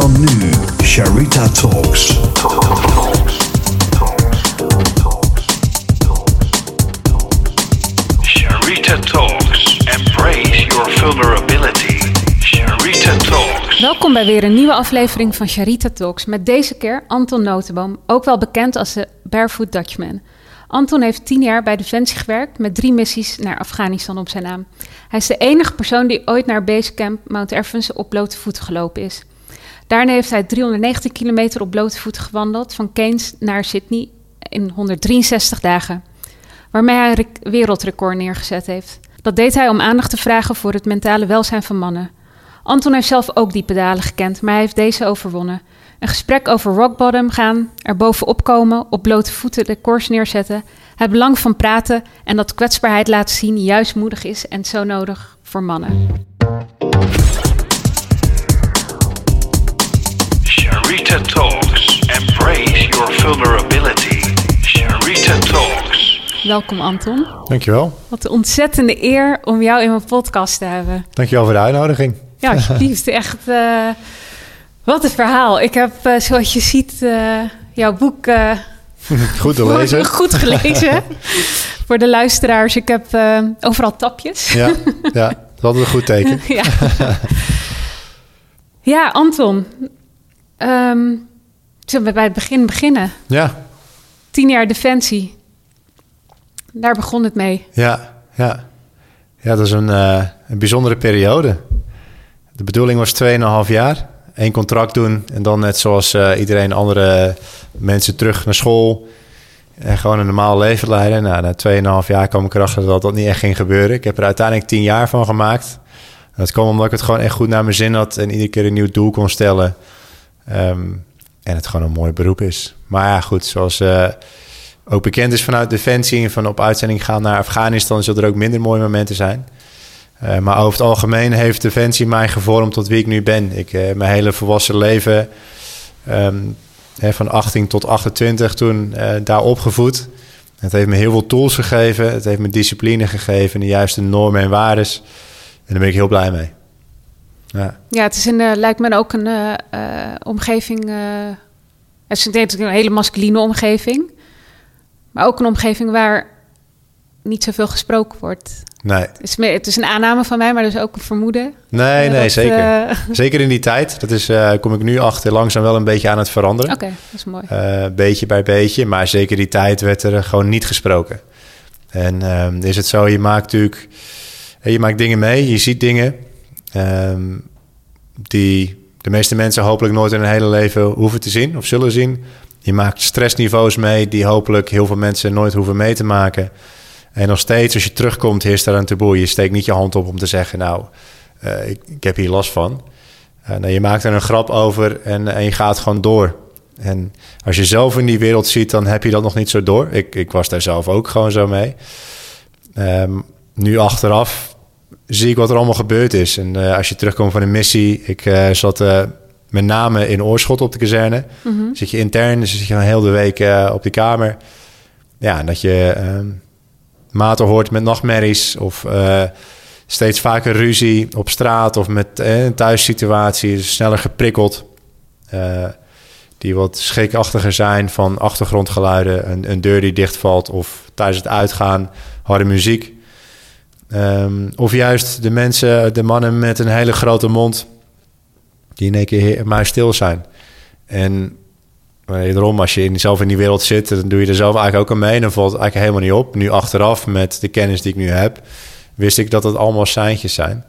dan nu Sharita Talks. Sharita Talks. Embrace your vulnerability. Sharita Talks. Welkom bij weer een nieuwe aflevering van Sharita Talks. Met deze keer Anton Notenboom, ook wel bekend als de Barefoot Dutchman. Anton heeft tien jaar bij Defensie gewerkt met drie missies naar Afghanistan op zijn naam. Hij is de enige persoon die ooit naar Basecamp Mount Everest op blote voeten gelopen is. Daarna heeft hij 390 kilometer op blote voeten gewandeld van Keynes naar Sydney in 163 dagen, waarmee hij een rec- wereldrecord neergezet heeft. Dat deed hij om aandacht te vragen voor het mentale welzijn van mannen. Anton heeft zelf ook diepe dalen gekend, maar hij heeft deze overwonnen. Een gesprek over rock bottom gaan, er bovenop komen, op blote voeten de koers neerzetten, het belang van praten en dat kwetsbaarheid laten zien juist moedig is en zo nodig voor mannen. Sharita Talks. Embrace your vulnerability. Sharita Talks. Welkom Anton. Dankjewel. Wat een ontzettende eer om jou in mijn podcast te hebben. Dankjewel voor de uitnodiging. Ja, alsjeblieft. Echt, eh, wat een verhaal. Ik heb, eh, zoals je ziet, eh, jouw boek eh, Goed te lezen. goed gelezen. Voor de luisteraars, ik heb eh, overal tapjes. Ja, ja, dat is altijd een goed teken. ja. ja, Anton. Ehm, zullen we bij het begin beginnen? Ja, Tien jaar defensie. Daar begon het mee. ja, ja. Ja, dat is een, eh, een bijzondere periode. De bedoeling was 2,5 jaar. Eén contract doen en dan net zoals eh, iedereen andere mensen terug naar school. En gewoon een normaal leven leiden. Nou, na 2,5 jaar kwam ik erachter dat dat niet echt ging gebeuren. Ik heb er uiteindelijk 10 jaar van gemaakt. Dat kwam omdat ik het gewoon echt goed naar mijn zin had en iedere keer een nieuw doel kon stellen. Ehm, en het gewoon een mooi beroep is. Maar ja, goed, zoals eh, ook bekend is vanuit Defensie en van op uitzending gaan naar Afghanistan, zullen er ook minder mooie momenten zijn. Eh, maar over het algemeen heeft Defensie mij gevormd tot wie ik nu ben. Ik eh, mijn hele volwassen leven, ehm, hè, van 18 tot 28, toen daar opgevoed. Het heeft me heel veel tools gegeven. Het heeft me discipline gegeven, de juiste normen en waardes. En daar ben ik heel blij mee. Ja. Ja, het is eh, lijkt me ook een eh, eh, omgeving. eh, het is natuurlijk een hele masculine omgeving. Maar ook een omgeving waar niet zoveel gesproken wordt. Nee, Het is, meer, het is een aanname van mij, maar dus ook een vermoeden. nee, Eh, nee dat, zeker. eh, Zeker in die tijd. Dat is, eh, kom ik nu achter, langzaam wel een beetje aan het veranderen. Oké, dat is mooi. Eh, beetje bij beetje. Maar zeker die tijd werd er gewoon niet gesproken. En ehm, is het zo, je maakt natuurlijk... eh, Je maakt dingen mee, je ziet dingen... ehm, die de meeste mensen hopelijk nooit in hun hele leven hoeven te zien of zullen zien. Je maakt stressniveaus mee die hopelijk heel veel mensen nooit hoeven mee te maken. En nog steeds, als je terugkomt, heerst daar een taboe. Je steekt niet je hand op om te zeggen, nou, eh, ik, ik heb hier last van. Nee, je maakt er een grap over en, en je gaat gewoon door. En als je zelf in die wereld ziet, dan heb je dat nog niet zo door. Ik, ik was daar zelf ook gewoon zo mee. Ehm, nu achteraf zie ik wat er allemaal gebeurd is. En eh, als je terugkomt van een missie, ik eh, zat eh, met name in Oorschot op de kazerne. Zit je intern, dus zit je een hele week op die kamer. Ja, en dat je ehm, maten hoort met nachtmerries of steeds vaker ruzie op straat of met een thuissituatie, dus sneller geprikkeld. Die wat schrikachtiger zijn van achtergrondgeluiden, een, een deur die dichtvalt of tijdens het uitgaan harde muziek. Ehm, of juist de mensen, de mannen met een hele grote mond, die in één keer maar stil zijn. En wederom, als je in, zelf in die wereld zit, dan doe je er zelf eigenlijk ook aan mee. En dan valt het eigenlijk helemaal niet op. Nu achteraf, met de kennis die ik nu heb, wist ik dat het allemaal seintjes zijn.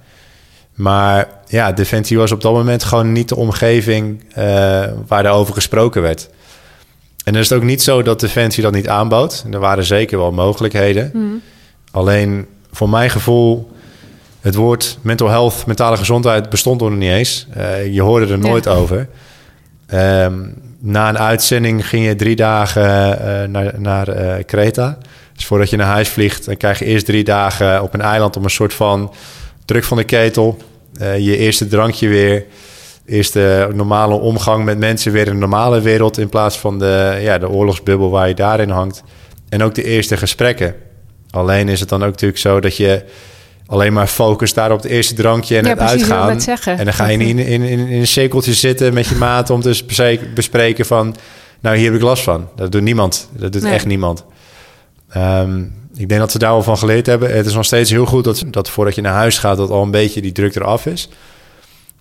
Maar ja, Defensie was op dat moment gewoon niet de omgeving eh, waar daarover gesproken werd. En dan is het ook niet zo dat Defensie dat niet aanbood. Er waren zeker wel mogelijkheden. Alleen voor mijn gevoel, het woord mental health, mentale gezondheid bestond er nog niet eens. Eh, je hoorde er nooit Ja. over. Ehm, na een uitzending ging je drie dagen eh, naar, naar eh, Kreta. Dus voordat je naar huis vliegt, dan krijg je eerst drie dagen op een eiland om een soort van druk van de ketel. je eerste drankje weer. Eerste normale omgang met mensen weer in de normale wereld. In plaats van de, ja, de oorlogsbubbel waar je daarin hangt. En ook de eerste gesprekken. Alleen is het dan ook natuurlijk zo dat je alleen maar focust daar op het eerste drankje en Ja, het precies, uitgaan. En dan ga je niet in, in, in, in een cirkeltje zitten met je maat om te bespreken, van... nou, hier heb ik last van. Dat doet niemand. Dat doet Nee. echt niemand. Ehm, ik denk dat ze daar wel van geleerd hebben. Het is nog steeds heel goed dat, dat voordat je naar huis gaat... dat al een beetje die druk eraf is.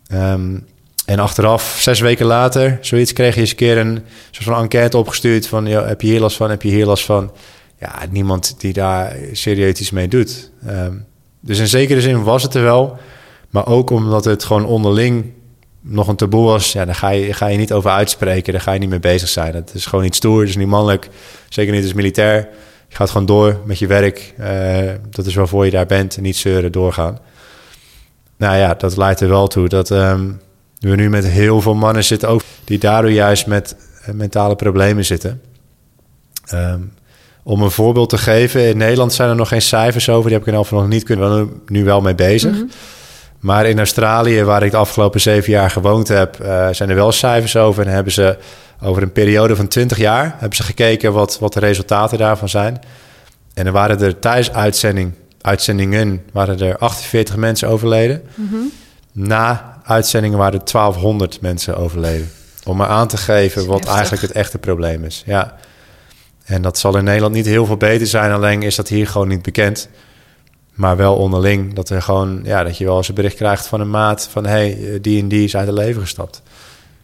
Ehm, en achteraf, zes weken later, zoiets kreeg je eens een keer een soort van enquête opgestuurd van, joh, heb je hier last van, heb je hier last van? Ja, niemand die daar serieus iets mee doet. Ehm, dus in zekere zin was het er wel, maar ook omdat het gewoon onderling nog een taboe was, ja, daar ga je, ga je niet over uitspreken, daar ga je niet mee bezig zijn. Het is gewoon niet stoer, het is niet mannelijk, zeker niet als militair. Je gaat gewoon door met je werk, eh, dat is waarvoor je daar bent en niet zeuren, doorgaan. Nou ja, dat leidt er wel toe dat ehm, we nu met heel veel mannen zitten, ook die daardoor juist met eh, mentale problemen zitten. Ehm, om een voorbeeld te geven, in Nederland zijn er nog geen cijfers over, die heb ik in elk nog niet kunnen, we zijn nu wel mee bezig. Maar in Australië, waar ik de afgelopen zeven jaar gewoond heb, eh, zijn er wel cijfers over. En hebben ze over een periode van 20 jaar hebben ze gekeken wat, wat de resultaten daarvan zijn. En er waren er tijdens uitzending, uitzendingen waren er 48 mensen overleden. Na uitzendingen waren er 1200 mensen overleden. Om maar aan te geven wat eigenlijk het echte probleem is. Ja. En dat zal in Nederland niet heel veel beter zijn, alleen is dat hier gewoon niet bekend. Maar wel onderling, dat er gewoon, ja, dat je wel eens een bericht krijgt van een maat van hey, eh, die en die is uit het leven gestapt.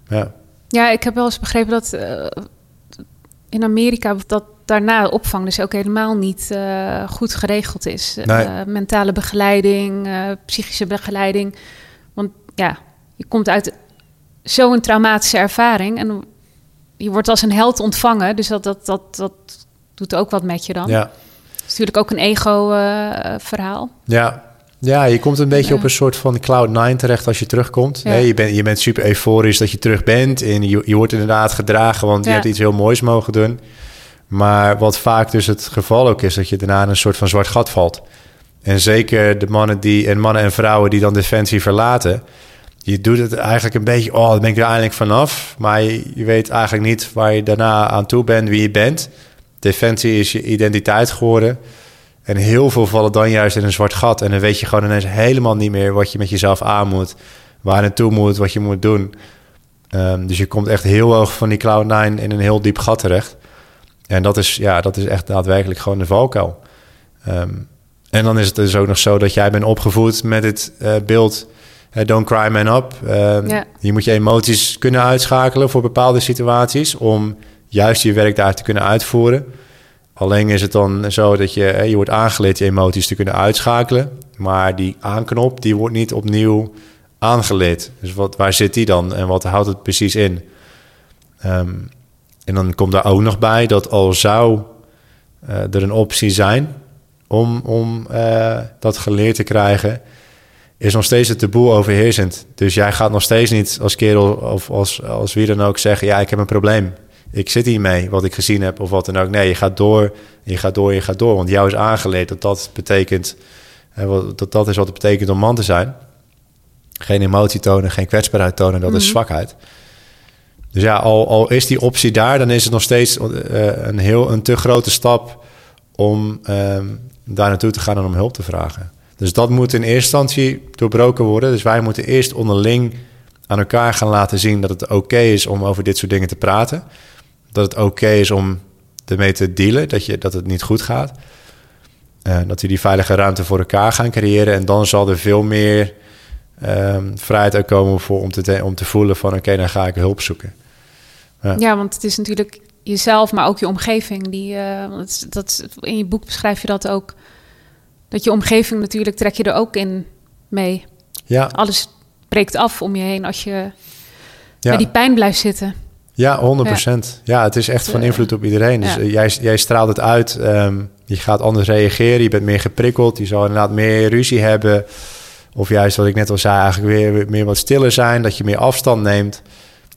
Ja, Ja, ik heb wel eens begrepen dat eh, in Amerika dat daarna opvang dus ook helemaal niet eh, goed geregeld is. Nee. Mentale begeleiding, psychische begeleiding. Want ja, je komt uit zo'n traumatische ervaring en je wordt als een held ontvangen. Dus dat, dat, dat, dat doet ook wat met je dan. ja, Het is natuurlijk ook een ego-verhaal. ja. Ja, je komt een beetje op een soort van cloud9 terecht als je terugkomt. Ja. Nee, je, bent, je bent super euforisch dat je terug bent. En je, je wordt inderdaad gedragen, want je hebt iets heel moois mogen doen. Maar wat vaak dus het geval ook is, dat je daarna in een soort van zwart gat valt. En zeker de mannen, die, en mannen en vrouwen die dan Defensie verlaten... je doet het eigenlijk een beetje, oh, dan ben ik er eindelijk vanaf. Maar je, weet eigenlijk niet waar je daarna aan toe bent, wie je bent. Defensie is je identiteit geworden. En heel veel vallen dan juist in een zwart gat. En dan weet je gewoon ineens helemaal niet meer wat je met jezelf aan moet. Waar naartoe moet, wat je moet doen. Ehm, dus je komt echt heel hoog van die Cloud9 in een heel diep gat terecht. En dat is, ja, dat is echt daadwerkelijk gewoon de valkuil. Ehm, en dan is het dus ook nog zo dat jij bent opgevoed met het eh, beeld... eh, don't cry man up. Ehm, Ja. Je moet je emoties kunnen uitschakelen voor bepaalde situaties... om juist je werk daar te kunnen uitvoeren. Alleen is het dan zo dat je, eh, je wordt aangeleerd je emoties te kunnen uitschakelen... maar die aanknop die wordt niet opnieuw aangeleerd. Dus wat, waar zit die dan en wat houdt het precies in? Ehm, en dan komt daar ook nog bij dat al zou eh, er een optie zijn om, om dat geleerd te krijgen, is nog steeds het taboe overheersend. Dus jij gaat nog steeds niet als kerel of als, als wie dan ook zeggen: Ja, ik heb een probleem. Ik zit hiermee, wat ik gezien heb of wat dan ook. Nee, je gaat door, je gaat door, je gaat door. Want jou is aangeleerd dat dat betekent, dat dat is wat het betekent om man te zijn. Geen emotie tonen, geen kwetsbaarheid tonen, dat is zwakheid. Dus ja, al, al is die optie daar, dan is het nog steeds eh, een heel een te grote stap om ehm, daar naartoe te gaan en om hulp te vragen. Dus dat moet in eerste instantie doorbroken worden. Dus wij moeten eerst onderling aan elkaar gaan laten zien dat het oké is om over dit soort dingen te praten. Dat het oké is om ermee te dealen, dat, je, dat het niet goed gaat. Eh, dat we die veilige ruimte voor elkaar gaan creëren. En dan zal er veel meer ehm, vrijheid ook komen voor, om, te, om te voelen van... oké, dan ga ik hulp zoeken. Ja. Want het is natuurlijk jezelf, maar ook je omgeving. Die, eh, dat, in je boek beschrijf je dat ook. Dat je omgeving natuurlijk trek je er ook in mee. Ja, Alles breekt af om je heen als je ja. bij die pijn blijft zitten. Ja, 100%. Ja, het is echt van Eh, invloed op iedereen. Dus ja. eh, jij, jij straalt het uit. ehm, je gaat anders reageren. Je bent meer geprikkeld. Je zal inderdaad meer ruzie hebben. Of juist, wat ik net al zei, eigenlijk weer, meer wat stiller zijn. Dat je meer afstand neemt.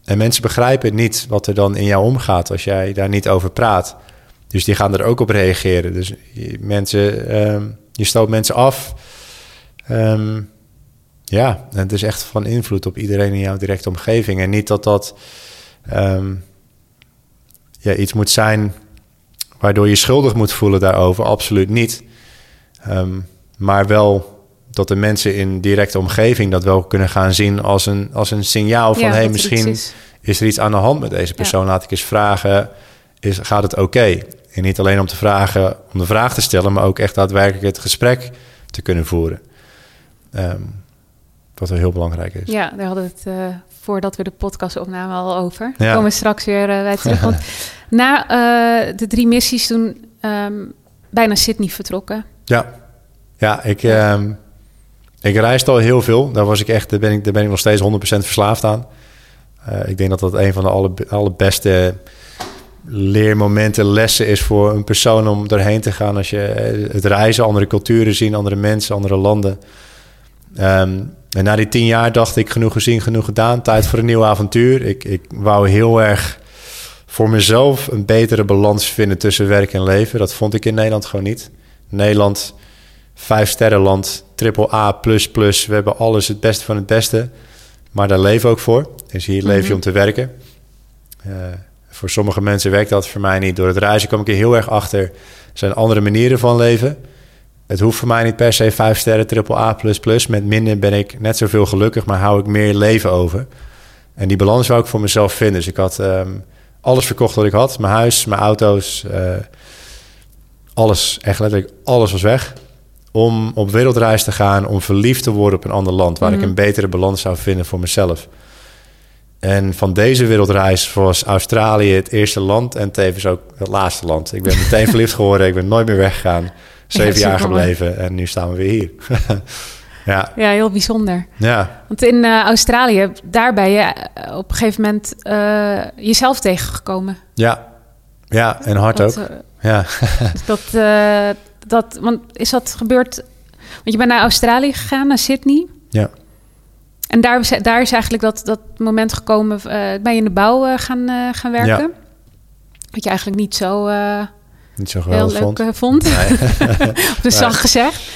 En mensen begrijpen niet wat er dan in jou omgaat als jij daar niet over praat. Dus die gaan er ook op reageren. Dus je, mensen, ehm, je stoot mensen af. Ehm, ja, het is echt van invloed op iedereen in jouw directe omgeving. En niet dat dat ehm, ja, iets moet zijn waardoor je schuldig moet voelen daarover. Absoluut niet. Ehm, maar wel dat de mensen in directe omgeving dat wel kunnen gaan zien als een, als een signaal van... Ja, hey, misschien is. er iets aan de hand met deze persoon. Laat ik eens vragen, is, gaat het oké? En niet alleen om te vragen, om de vraag te stellen... maar ook echt daadwerkelijk het gesprek te kunnen voeren. Ehm, wat wel heel belangrijk is. Ja, daar hadden we het eh, voordat we de podcast opnamen al over. Ja. Komen we straks weer eh, bij terug. Want na eh, de drie missies toen ehm, bijna Sydney vertrokken. Ja, ja ik, ehm, ik reisde al heel veel. Daar, was ik echt, daar, ben ik, daar ben ik nog steeds 100% verslaafd aan. Ik denk dat dat een van de alle, allerbeste leermomenten, lessen is voor een persoon om doorheen te gaan. Als je eh, het reizen, andere culturen zien, andere mensen, andere landen. Ehm, en na die tien jaar dacht ik genoeg gezien, genoeg gedaan. Tijd voor een nieuw avontuur. Ik, ik wou heel erg voor mezelf een betere balans vinden tussen werk en leven. Dat vond ik in Nederland gewoon niet. Nederland, vijf sterrenland, triple A++. We hebben alles het beste van het beste. Maar daar leven ook voor. Dus hier leef je om te werken. Eh, voor sommige mensen werkt dat, voor mij niet. Door het reizen kwam ik er heel erg achter. Er zijn andere manieren van leven. Het hoeft voor mij niet per se vijf sterren, triple A++. Met minder ben ik net zoveel gelukkig, maar hou ik meer leven over. En die balans wou ik voor mezelf vinden. Dus ik had ehm, alles verkocht wat ik had. Mijn huis, mijn auto's, eh, alles. Echt letterlijk alles was weg. Om op wereldreis te gaan, om verliefd te worden op een ander land... waar ik een betere balans zou vinden voor mezelf. En van deze wereldreis was Australië het eerste land... en tevens ook het laatste land. Ik ben meteen verliefd geworden, ik ben nooit meer weggegaan. Zeven jaar gebleven en nu staan we weer hier. ja, Ja, heel bijzonder. ja, Want in eh, Australië, daar ben je eh, op een gegeven moment eh, jezelf tegengekomen. ja. Ja, en hard ook. Ja. dus dat, dat, want is dat gebeurd? Want je bent naar Australië gegaan, naar Sydney. ja. En daar, is- daar is eigenlijk dat, dat moment gekomen, eh ben je in de bouw eh, gaan, eh, gaan werken. Ja. Wat je eigenlijk niet zo Niet zo heel geweldig leuk vond. vond. Nee. gezegd.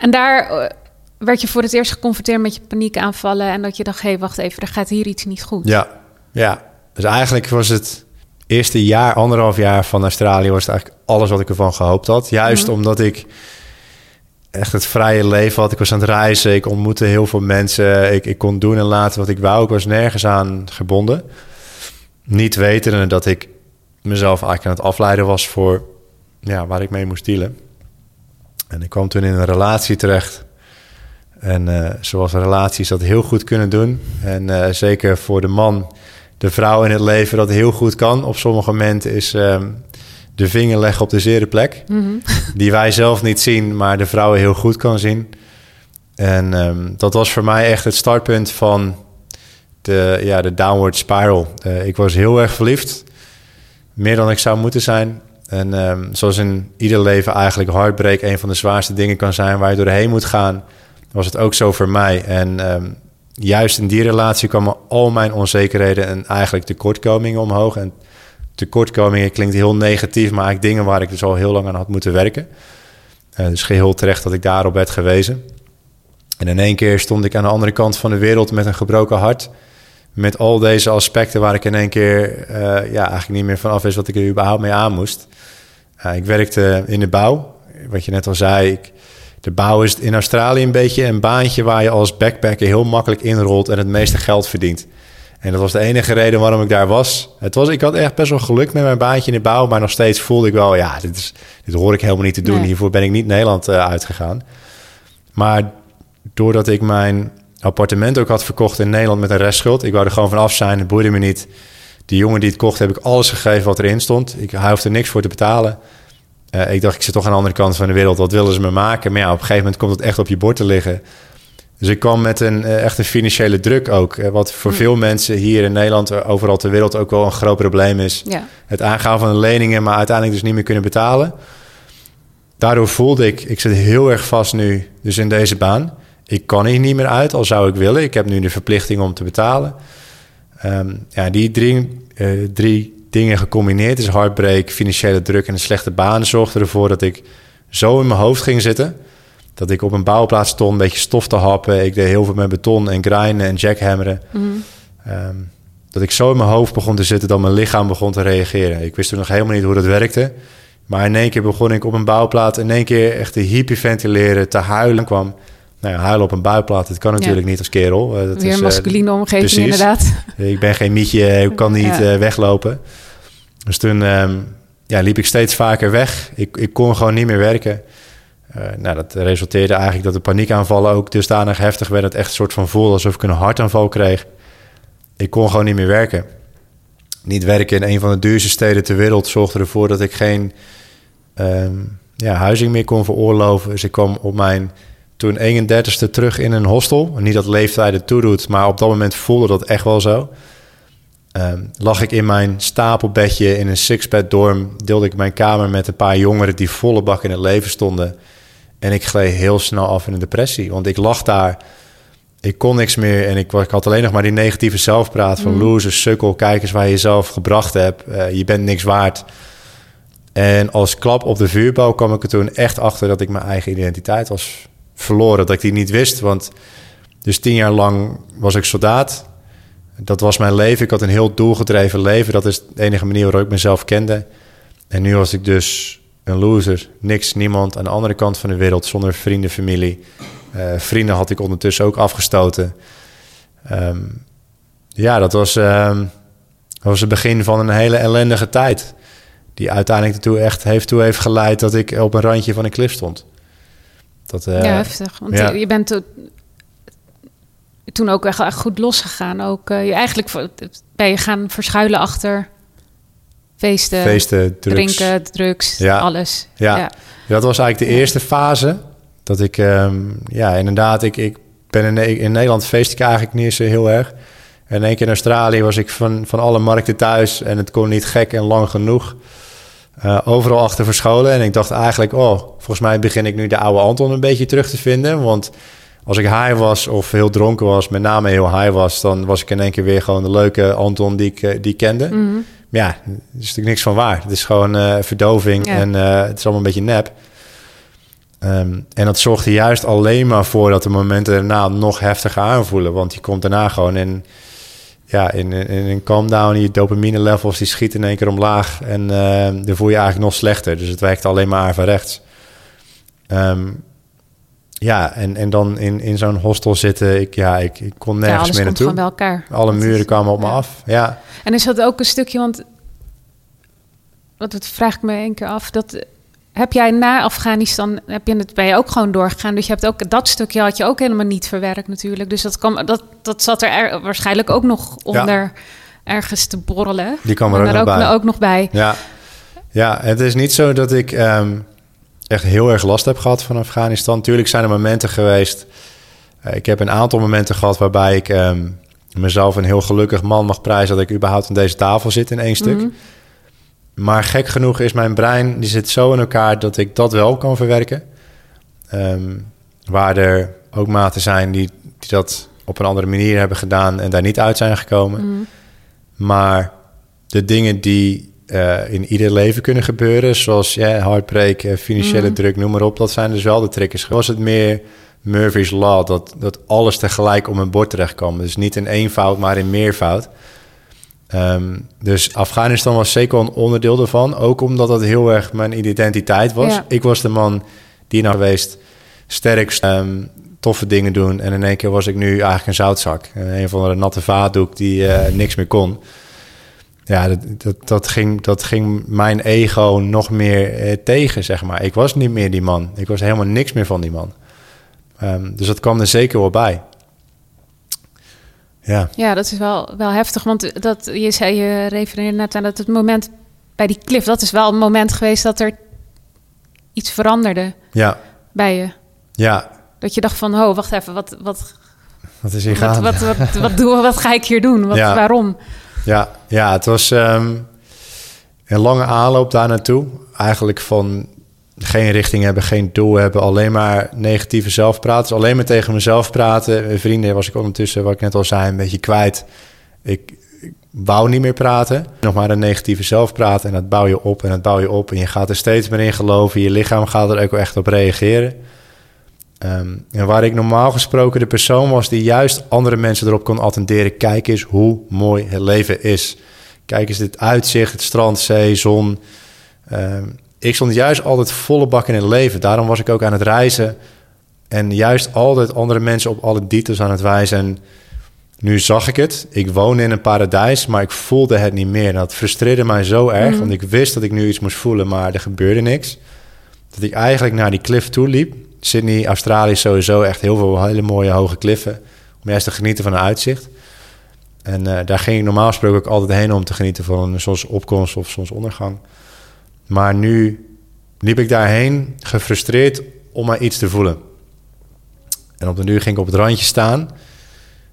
En daar werd je voor het eerst geconfronteerd met je paniekaanvallen. En dat je dacht, hé, wacht even, er gaat hier iets niet goed. Ja, ja. Dus eigenlijk was het eerste jaar, anderhalf jaar van Australië... was het eigenlijk alles wat ik ervan gehoopt had. Juist Mhm. omdat ik echt het vrije leven had. Ik was aan het reizen, ik ontmoette heel veel mensen. Ik, ik kon doen en laten wat ik wou. Ik was nergens aan gebonden. Niet wetende dat ik mezelf eigenlijk aan het afleiden was... voor ja, waar ik mee moest dealen. En ik kwam toen in een relatie terecht... En eh, zoals relaties dat heel goed kunnen doen. En eh, zeker voor de man, de vrouw in het leven dat heel goed kan. Op sommige momenten is ehm, de vinger leggen op de zere plek. Die wij zelf niet zien, maar de vrouw heel goed kan zien. En ehm, dat was voor mij echt het startpunt van de, ja, de downward spiral. Eh, ik was heel erg verliefd. Meer dan ik zou moeten zijn. En ehm, zoals in ieder leven eigenlijk heartbreak een van de zwaarste dingen kan zijn waar je doorheen moet gaan, was het ook zo voor mij. En ehm, juist in die relatie kwamen al mijn onzekerheden en eigenlijk tekortkomingen omhoog. En tekortkomingen klinkt heel negatief, maar eigenlijk dingen waar ik dus al heel lang aan had moeten werken. Eh, dus geheel terecht dat ik daarop werd gewezen. En in één keer stond ik aan de andere kant van de wereld met een gebroken hart. Met al deze aspecten waar ik in één keer eh, ja, eigenlijk niet meer van af wist wat ik er überhaupt mee aan moest. Eh, ik werkte in de bouw. Wat je net al zei, ik, de bouw is in Australië een beetje een baantje waar je als backpacker heel makkelijk inrolt en het meeste geld verdient. En dat was de enige reden waarom ik daar was. Het was ik had echt best wel geluk met mijn baantje in de bouw, maar nog steeds voelde ik wel, ja, dit, is, dit hoor ik helemaal niet te doen. Nee. Hiervoor ben ik niet Nederland eh, uitgegaan. Maar doordat ik mijn appartement ook had verkocht in Nederland met een restschuld, ik wou er gewoon van af zijn, het boeide me niet. Die jongen die het kocht, heb ik alles gegeven wat erin stond. Ik hij hoefde niks voor te betalen. Eh, ik dacht, ik zit toch aan de andere kant van de wereld. Wat willen ze me maken? Maar ja, op een gegeven moment komt het echt op je bord te liggen. Dus ik kwam met een eh, echt een financiële druk ook. eh, wat voor veel mensen hier in Nederland, eh, overal ter wereld ook wel een groot probleem is. Ja. Het aangaan van de leningen, maar uiteindelijk dus niet meer kunnen betalen. Daardoor voelde ik, ik zit heel erg vast nu dus in deze baan. Ik kan hier niet meer uit, al zou ik willen. Ik heb nu de verplichting om te betalen. Ehm, ja, die drie, drie dingen gecombineerd, dus heartbreak, financiële druk en een slechte baan, zorgde ervoor dat ik zo in mijn hoofd ging zitten. Dat ik op een bouwplaats stond, een beetje stof te happen. Ik deed heel veel met beton en grinden en jackhammeren. Ehm, dat ik zo in mijn hoofd begon te zitten dat mijn lichaam begon te reageren. Ik wist toen nog helemaal niet hoe dat werkte. Maar in één keer begon ik op een bouwplaats in één keer echt te hyperventileren, te huilen. kwam Nou ja, huilen op een buiplaat, dat kan natuurlijk niet als kerel. Eh, dat Weer is, een eh, masculine omgeving precies. inderdaad. Ik ben geen mietje, ik kan niet Ja. eh, weglopen. Dus toen ehm, ja, liep ik steeds vaker weg. Ik, ik kon gewoon niet meer werken. Eh, nou, dat resulteerde eigenlijk dat de paniekaanvallen ook dusdanig heftig werden. Het echt een soort van voelde alsof ik een hartaanval kreeg. Ik kon gewoon niet meer werken. Niet werken in een van de duurste steden ter wereld zorgde ervoor dat ik geen ehm, ja, huizing meer kon veroorloven. Dus ik kwam op mijn toen 31ste terug in een hostel. Niet dat leeftijd het toedoet, maar op dat moment voelde dat echt wel zo. Ehm, lag ik in mijn stapelbedje in een six-bed dorm, deelde ik mijn kamer met een paar jongeren die volle bak in het leven stonden. En ik gleed heel snel af in een depressie, want ik lag daar. Ik kon niks meer en ik, had alleen nog maar die negatieve zelfpraat van loser, sukkel, kijk eens waar je jezelf gebracht hebt. Eh, je bent niks waard. En als klap op de vuurbouw kwam ik er toen echt achter dat ik mijn eigen identiteit was verloren. Dat ik die niet wist, want dus tien jaar lang was ik soldaat. Dat was mijn leven. Ik had een heel doelgedreven leven. Dat is de enige manier waarop ik mezelf kende. En nu was ik dus een loser. Niks, niemand aan de andere kant van de wereld. Zonder vrienden, familie. Eh, vrienden had ik ondertussen ook afgestoten. Ehm, ja, dat was, dat was het begin van een hele ellendige tijd. Die uiteindelijk ertoe echt heeft, toe heeft geleid dat ik op een randje van een klif stond. Dat, eh, ja, heftig. Want ja. je bent to- toen ook echt, goed losgegaan. Ook uh, je eigenlijk ben je gaan verschuilen achter feesten, feesten, drugs. drinken, drugs, Ja. alles. Ja. ja. Dat was eigenlijk de eerste fase. Dat ik, ehm, ja, inderdaad, ik, ik ben in, in Nederland feest ik eigenlijk niet zo heel erg. En één keer in Australië was ik van, van alle markten thuis en het kon niet gek en lang genoeg. Eh, overal achter verscholen. En ik dacht eigenlijk, oh, volgens mij begin ik nu de oude Anton een beetje terug te vinden. Want als ik high was of heel dronken was, met name heel high was, dan was ik in één keer weer gewoon de leuke Anton die ik, eh, die ik kende. Mhm. Maar ja, er is natuurlijk niks van waar. Het is gewoon eh, verdoving Ja. en eh, het is allemaal een beetje nep. Ehm, en dat zorgt er juist alleen maar voor dat de momenten daarna nog heftiger aanvoelen. Want je komt daarna gewoon in, ja, in, in, calm down. Je dopamine levels die schieten in één keer omlaag. En eh, dan voel je eigenlijk nog slechter. Dus het werkt alleen maar averechts. Ehm ja, en, en dan in, in zo'n hostel zitten. Ik, ja, ik, ik kon nergens meer naartoe. bij elkaar. Alle Dat muren is- kwamen op me af. Ja, En is dat ook een stukje, want wat vraag ik me één keer af, dat heb jij na Afghanistan heb je het ben je ook gewoon doorgegaan, dus je hebt ook dat stukje had je ook helemaal niet verwerkt natuurlijk, dus dat kwam dat dat zat er, er waarschijnlijk ook nog onder ergens te borrelen. die kwam er ook nog bij. ook nog bij. Ja. ja, het is niet zo dat ik ehm, echt heel erg last heb gehad van Afghanistan. Tuurlijk zijn er momenten geweest. eh, ik heb een aantal momenten gehad waarbij ik ehm, mezelf een heel gelukkig man mag prijzen dat ik überhaupt aan deze tafel zit in één stuk. Mhm. Maar gek genoeg is mijn brein, die zit zo in elkaar dat ik dat wel kan verwerken. Ehm, waar er ook maten zijn die, die dat op een andere manier hebben gedaan en daar niet uit zijn gekomen. Mhm. Maar de dingen die eh, in ieder leven kunnen gebeuren, zoals ja, heartbreak, eh, financiële Mhm. druk, noem maar op, dat zijn dus wel de triggers. Was het meer Murphy's Law, dat, dat alles tegelijk op mijn bord terecht kwam. Dus niet in één fout, maar in meer fout. Ehm, dus Afghanistan was zeker een onderdeel ervan. Ook omdat dat heel erg mijn identiteit was. Ja. Ik was de man die nou geweest sterk, ehm, toffe dingen doen. En in één keer was ik nu eigenlijk een zoutzak. Een van de natte vaatdoek die eh, niks meer kon. Ja, dat, dat, dat, ging, dat ging mijn ego nog meer eh, tegen, zeg maar. Ik was niet meer die man. Ik was helemaal niks meer van die man. Ehm, dus dat kwam er zeker wel bij. Ja, Ja, dat is wel, wel heftig. Want dat, je zei, je refereerde net aan dat het moment bij die cliff, dat is wel een moment geweest dat er iets veranderde ja, bij je. ja. Dat je dacht van, oh, wacht even, wat, wat, Wat is hier wat, gaande? wat, wat, wat, doe, wat ga ik hier doen? Wat, Ja. Waarom? Ja, ja het was ehm, een lange aanloop daar naartoe. Eigenlijk van geen richting hebben, geen doel hebben, alleen maar negatieve zelfpraat. Dus alleen maar tegen mezelf praten. Mijn vrienden was ik ondertussen, wat ik net al zei, een beetje kwijt. Ik, ik wou niet meer praten. Nog maar een negatieve zelfpraat en dat bouw je op en dat bouw je op. En je gaat er steeds meer in geloven. Je lichaam gaat er ook echt op reageren. Ehm, en waar ik normaal gesproken de persoon was die juist andere mensen erop kon attenderen. Kijk eens hoe mooi het leven is. Kijk eens dit uitzicht, het strand, zee, zon. Ehm, ik stond juist altijd volle bak in het leven. Daarom was ik ook aan het reizen. En juist altijd andere mensen op alle details aan het wijzen. En nu zag ik het. Ik woonde in een paradijs, maar ik voelde het niet meer. En dat frustreerde mij zo erg, Mhm. want ik wist dat ik nu iets moest voelen, maar er gebeurde niks. Dat ik eigenlijk naar die cliff toe liep. Sydney, Australië sowieso echt heel veel hele mooie hoge kliffen. Om juist te genieten van een uitzicht. En eh, daar ging ik normaal gesproken ook altijd heen om te genieten van een zonsopkomst of zonsondergang. Maar nu liep ik daarheen gefrustreerd om maar iets te voelen. En op de duur ging ik op het randje staan.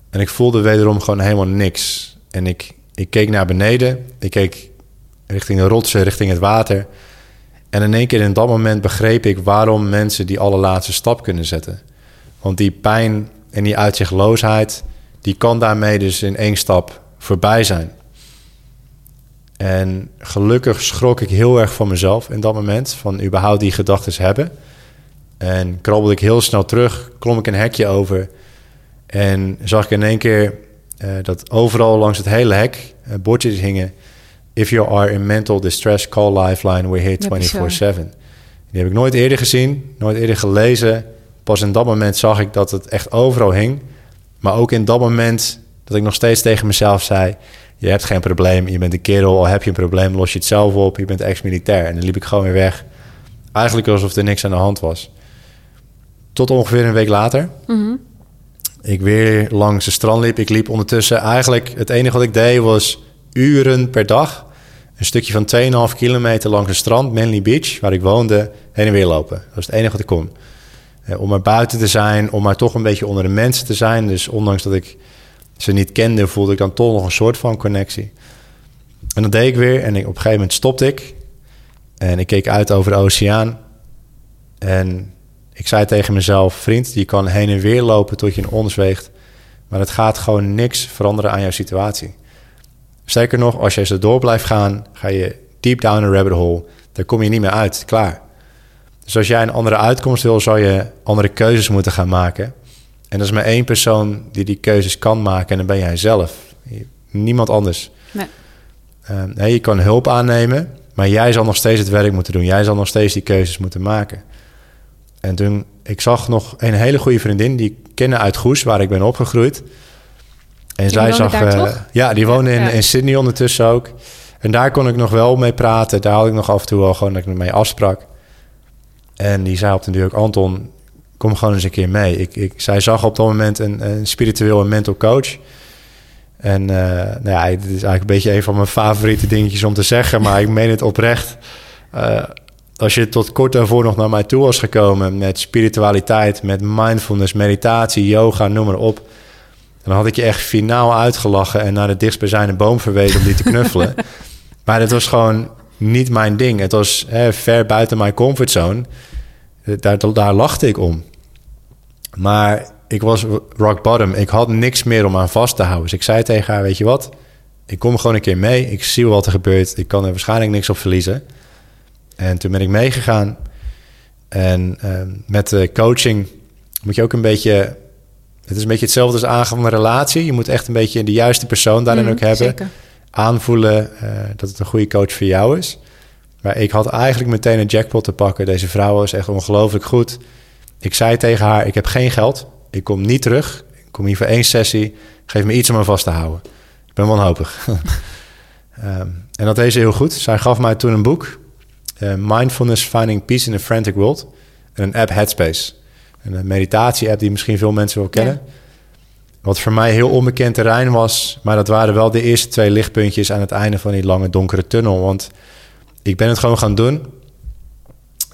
En ik voelde wederom gewoon helemaal niks. En ik, ik keek naar beneden. Ik keek richting de rotsen, richting het water. En in één keer in dat moment begreep ik waarom mensen die allerlaatste stap kunnen zetten. Want die pijn en die uitzichtloosheid, die kan daarmee dus in één stap voorbij zijn. En gelukkig schrok ik heel erg van mezelf in dat moment, van überhaupt die gedachten hebben. En krabbelde ik heel snel terug, klom ik een hekje over en zag ik in één keer eh, dat overal langs het hele hek eh, bordjes hingen. If you are in mental distress, call Lifeline, we're here Ja, bizar. 24-7. Die heb ik nooit eerder gezien, nooit eerder gelezen. Pas in dat moment zag ik dat het echt overal hing. Maar ook in dat moment dat ik nog steeds tegen mezelf zei... je hebt geen probleem, je bent een kerel, al heb je een probleem... los je het zelf op, je bent ex-militair. En dan liep ik gewoon weer weg. Eigenlijk alsof er niks aan de hand was. Tot ongeveer een week later. Mhm. Ik weer langs de strand liep. Ik liep ondertussen eigenlijk... het enige wat ik deed was uren per dag... een stukje van 2,5 kilometer langs het strand, Manly Beach... waar ik woonde, heen en weer lopen. Dat was het enige wat ik kon. Eh, om maar buiten te zijn, om maar toch een beetje onder de mensen te zijn. Dus ondanks dat ik ze niet kende, voelde ik dan toch nog een soort van connectie. En dat deed ik weer en ik, op een gegeven moment stopte ik. En ik keek uit over de oceaan. En ik zei tegen mezelf, vriend, je kan heen en weer lopen tot je een ons weegt. Maar het gaat gewoon niks veranderen aan jouw situatie. Sterker nog, als je zo door blijft gaan, ga je deep down a rabbit hole. Daar kom je niet meer uit, klaar. Dus als jij een andere uitkomst wil, zou je andere keuzes moeten gaan maken. En er is maar één persoon die die keuzes kan maken en dan ben jij zelf. Niemand anders. Nee. Uh, nee, je kan hulp aannemen, maar jij zal nog steeds het werk moeten doen. Jij zal nog steeds die keuzes moeten maken. En toen, ik zag nog een hele goede vriendin, die ik kende uit Goes, waar ik ben opgegroeid. En Die zij zag, daar eh, ja, die woonde in, in Sydney ondertussen ook. En daar kon ik nog wel mee praten. Daar had ik nog af en toe wel gewoon dat ik mee afsprak. En die zei op de deur ook, Anton, kom gewoon eens een keer mee. Ik, ik, zij zag op dat moment een, een spiritueel en mental coach. En uh, nou ja, dit is eigenlijk een beetje een van mijn favoriete dingetjes om te zeggen, maar ik meen het oprecht. Uh, als je tot kort daarvoor nog naar mij toe was gekomen met spiritualiteit, met mindfulness, meditatie, yoga, noem maar op. Dan had ik je echt finaal uitgelachen en naar de dichtstbijzijnde boom verwezen om die te knuffelen. maar dat was gewoon niet mijn ding. Het was hè, ver buiten mijn comfortzone. Daar, daar lachte ik om. Maar ik was rock bottom. Ik had niks meer om aan vast te houden. Dus ik zei tegen haar, weet je wat? Ik kom gewoon een keer mee. Ik zie wat er gebeurt. Ik kan er waarschijnlijk niks op verliezen. En toen ben ik meegegaan. En uh, met de coaching moet je ook een beetje... Het is een beetje hetzelfde als aangaan van een relatie. Je moet echt een beetje de juiste persoon daarin Mm, ook hebben. zeker. Aanvoelen uh, dat het een goede coach voor jou is. Maar ik had eigenlijk meteen een jackpot te pakken. Deze vrouw was echt ongelooflijk goed. Ik zei tegen haar, ik heb geen geld. Ik kom niet terug. Ik kom hier voor één sessie. Geef me iets om aan vast te houden. Ik ben wanhopig. um, en dat deed ze heel goed. Zij gaf mij toen een boek. Uh, Mindfulness Finding Peace in a Frantic World. En een app Headspace. Een meditatie-app die misschien veel mensen wel kennen. Wat voor mij heel onbekend terrein was. Maar dat waren wel de eerste twee lichtpuntjes aan het einde van die lange donkere tunnel. Want ik ben het gewoon gaan doen.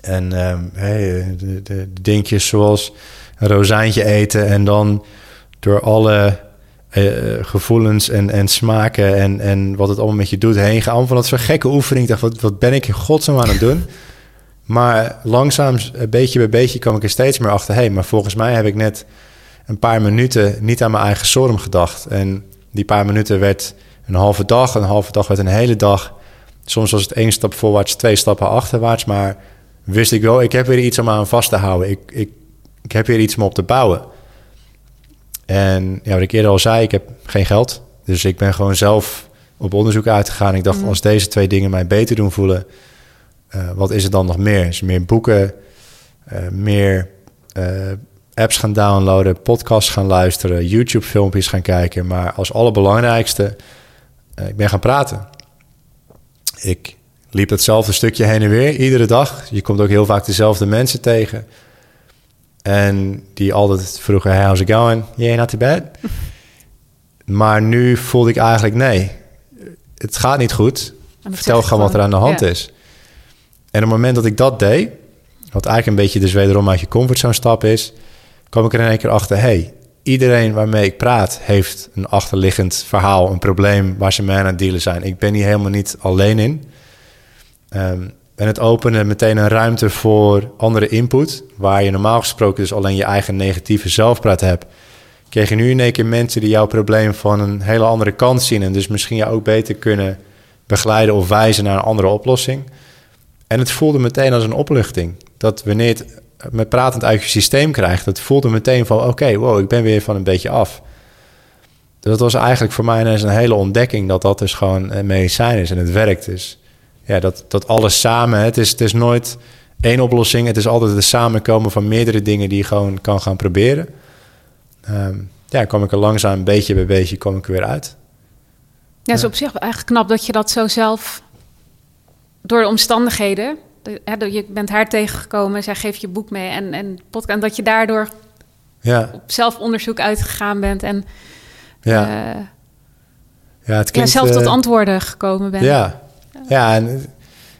En um, hey, de, dingetjes zoals een rozijntje eten en dan door alle uh, gevoelens en, en smaken en, en wat het allemaal met je doet heen gaan. Van dat zo'n gekke oefening. Dacht, wat, wat ben ik in godsnaam aan het doen? Maar langzaam, beetje bij beetje, kwam ik er steeds meer achter. Hé, hey, maar volgens mij heb ik net een paar minuten niet aan mijn eigen storm gedacht. En die paar minuten werd een halve dag, een halve dag werd een hele dag. Soms was het één stap voorwaarts, twee stappen achterwaarts. Maar wist ik wel, ik heb weer iets om aan vast te houden. Ik, ik, ik heb weer iets om op te bouwen. En ja, wat ik eerder al zei, ik heb geen geld. Dus ik ben gewoon zelf op onderzoek uitgegaan. Ik dacht, mm. als deze twee dingen mij beter doen voelen... Uh, wat is er dan nog meer? Is er meer boeken, uh, meer uh, apps gaan downloaden, podcasts gaan luisteren, YouTube-filmpjes gaan kijken. Maar als allerbelangrijkste, ik ben gaan praten. Ik liep hetzelfde stukje heen en weer iedere dag. Je komt ook heel vaak dezelfde mensen tegen. En die altijd vroegen, hey, how's it going? Yeah, not too bad. maar nu voelde ik eigenlijk, nee, het gaat niet goed. Vertel gewoon wat er aan de hand is. En op het moment dat ik dat deed, wat eigenlijk een beetje dus wederom uit je comfortzone stap is, kwam ik er in één keer achter, hey, iedereen waarmee ik praat heeft een achterliggend verhaal, een probleem waar ze mee aan het dealen zijn. Ik ben hier helemaal niet alleen in. Ehm, en het openen meteen een ruimte voor andere input, waar je normaal gesproken dus alleen je eigen negatieve zelfpraat hebt, kreeg je nu in één keer mensen die jouw probleem van een hele andere kant zien en dus misschien jou ook beter kunnen begeleiden of wijzen naar een andere oplossing. En het voelde meteen als een opluchting. Dat wanneer het met pratend uit je systeem krijgt, dat voelde meteen van oké, wow, ik ben weer van een beetje af. Dus dat was eigenlijk voor mij ineens een hele ontdekking dat dat dus gewoon een medicijn is en het werkt. Dus ja, dat, dat alles samen, het is, het is nooit één oplossing. Het is altijd het samenkomen van meerdere dingen die je gewoon kan gaan proberen. Um, ja, kom ik er langzaam, beetje bij beetje, kom ik er weer uit. Ja, is op zich eigenlijk knap dat je dat zo zelf door de omstandigheden. je bent haar tegengekomen, zij geeft je boek mee en, en podcast. En dat je daardoor ja. op zelfonderzoek uitgegaan bent en ja. Uh, ja, het klinkt, ja, zelf tot uh, antwoorden gekomen bent. Ja, ja en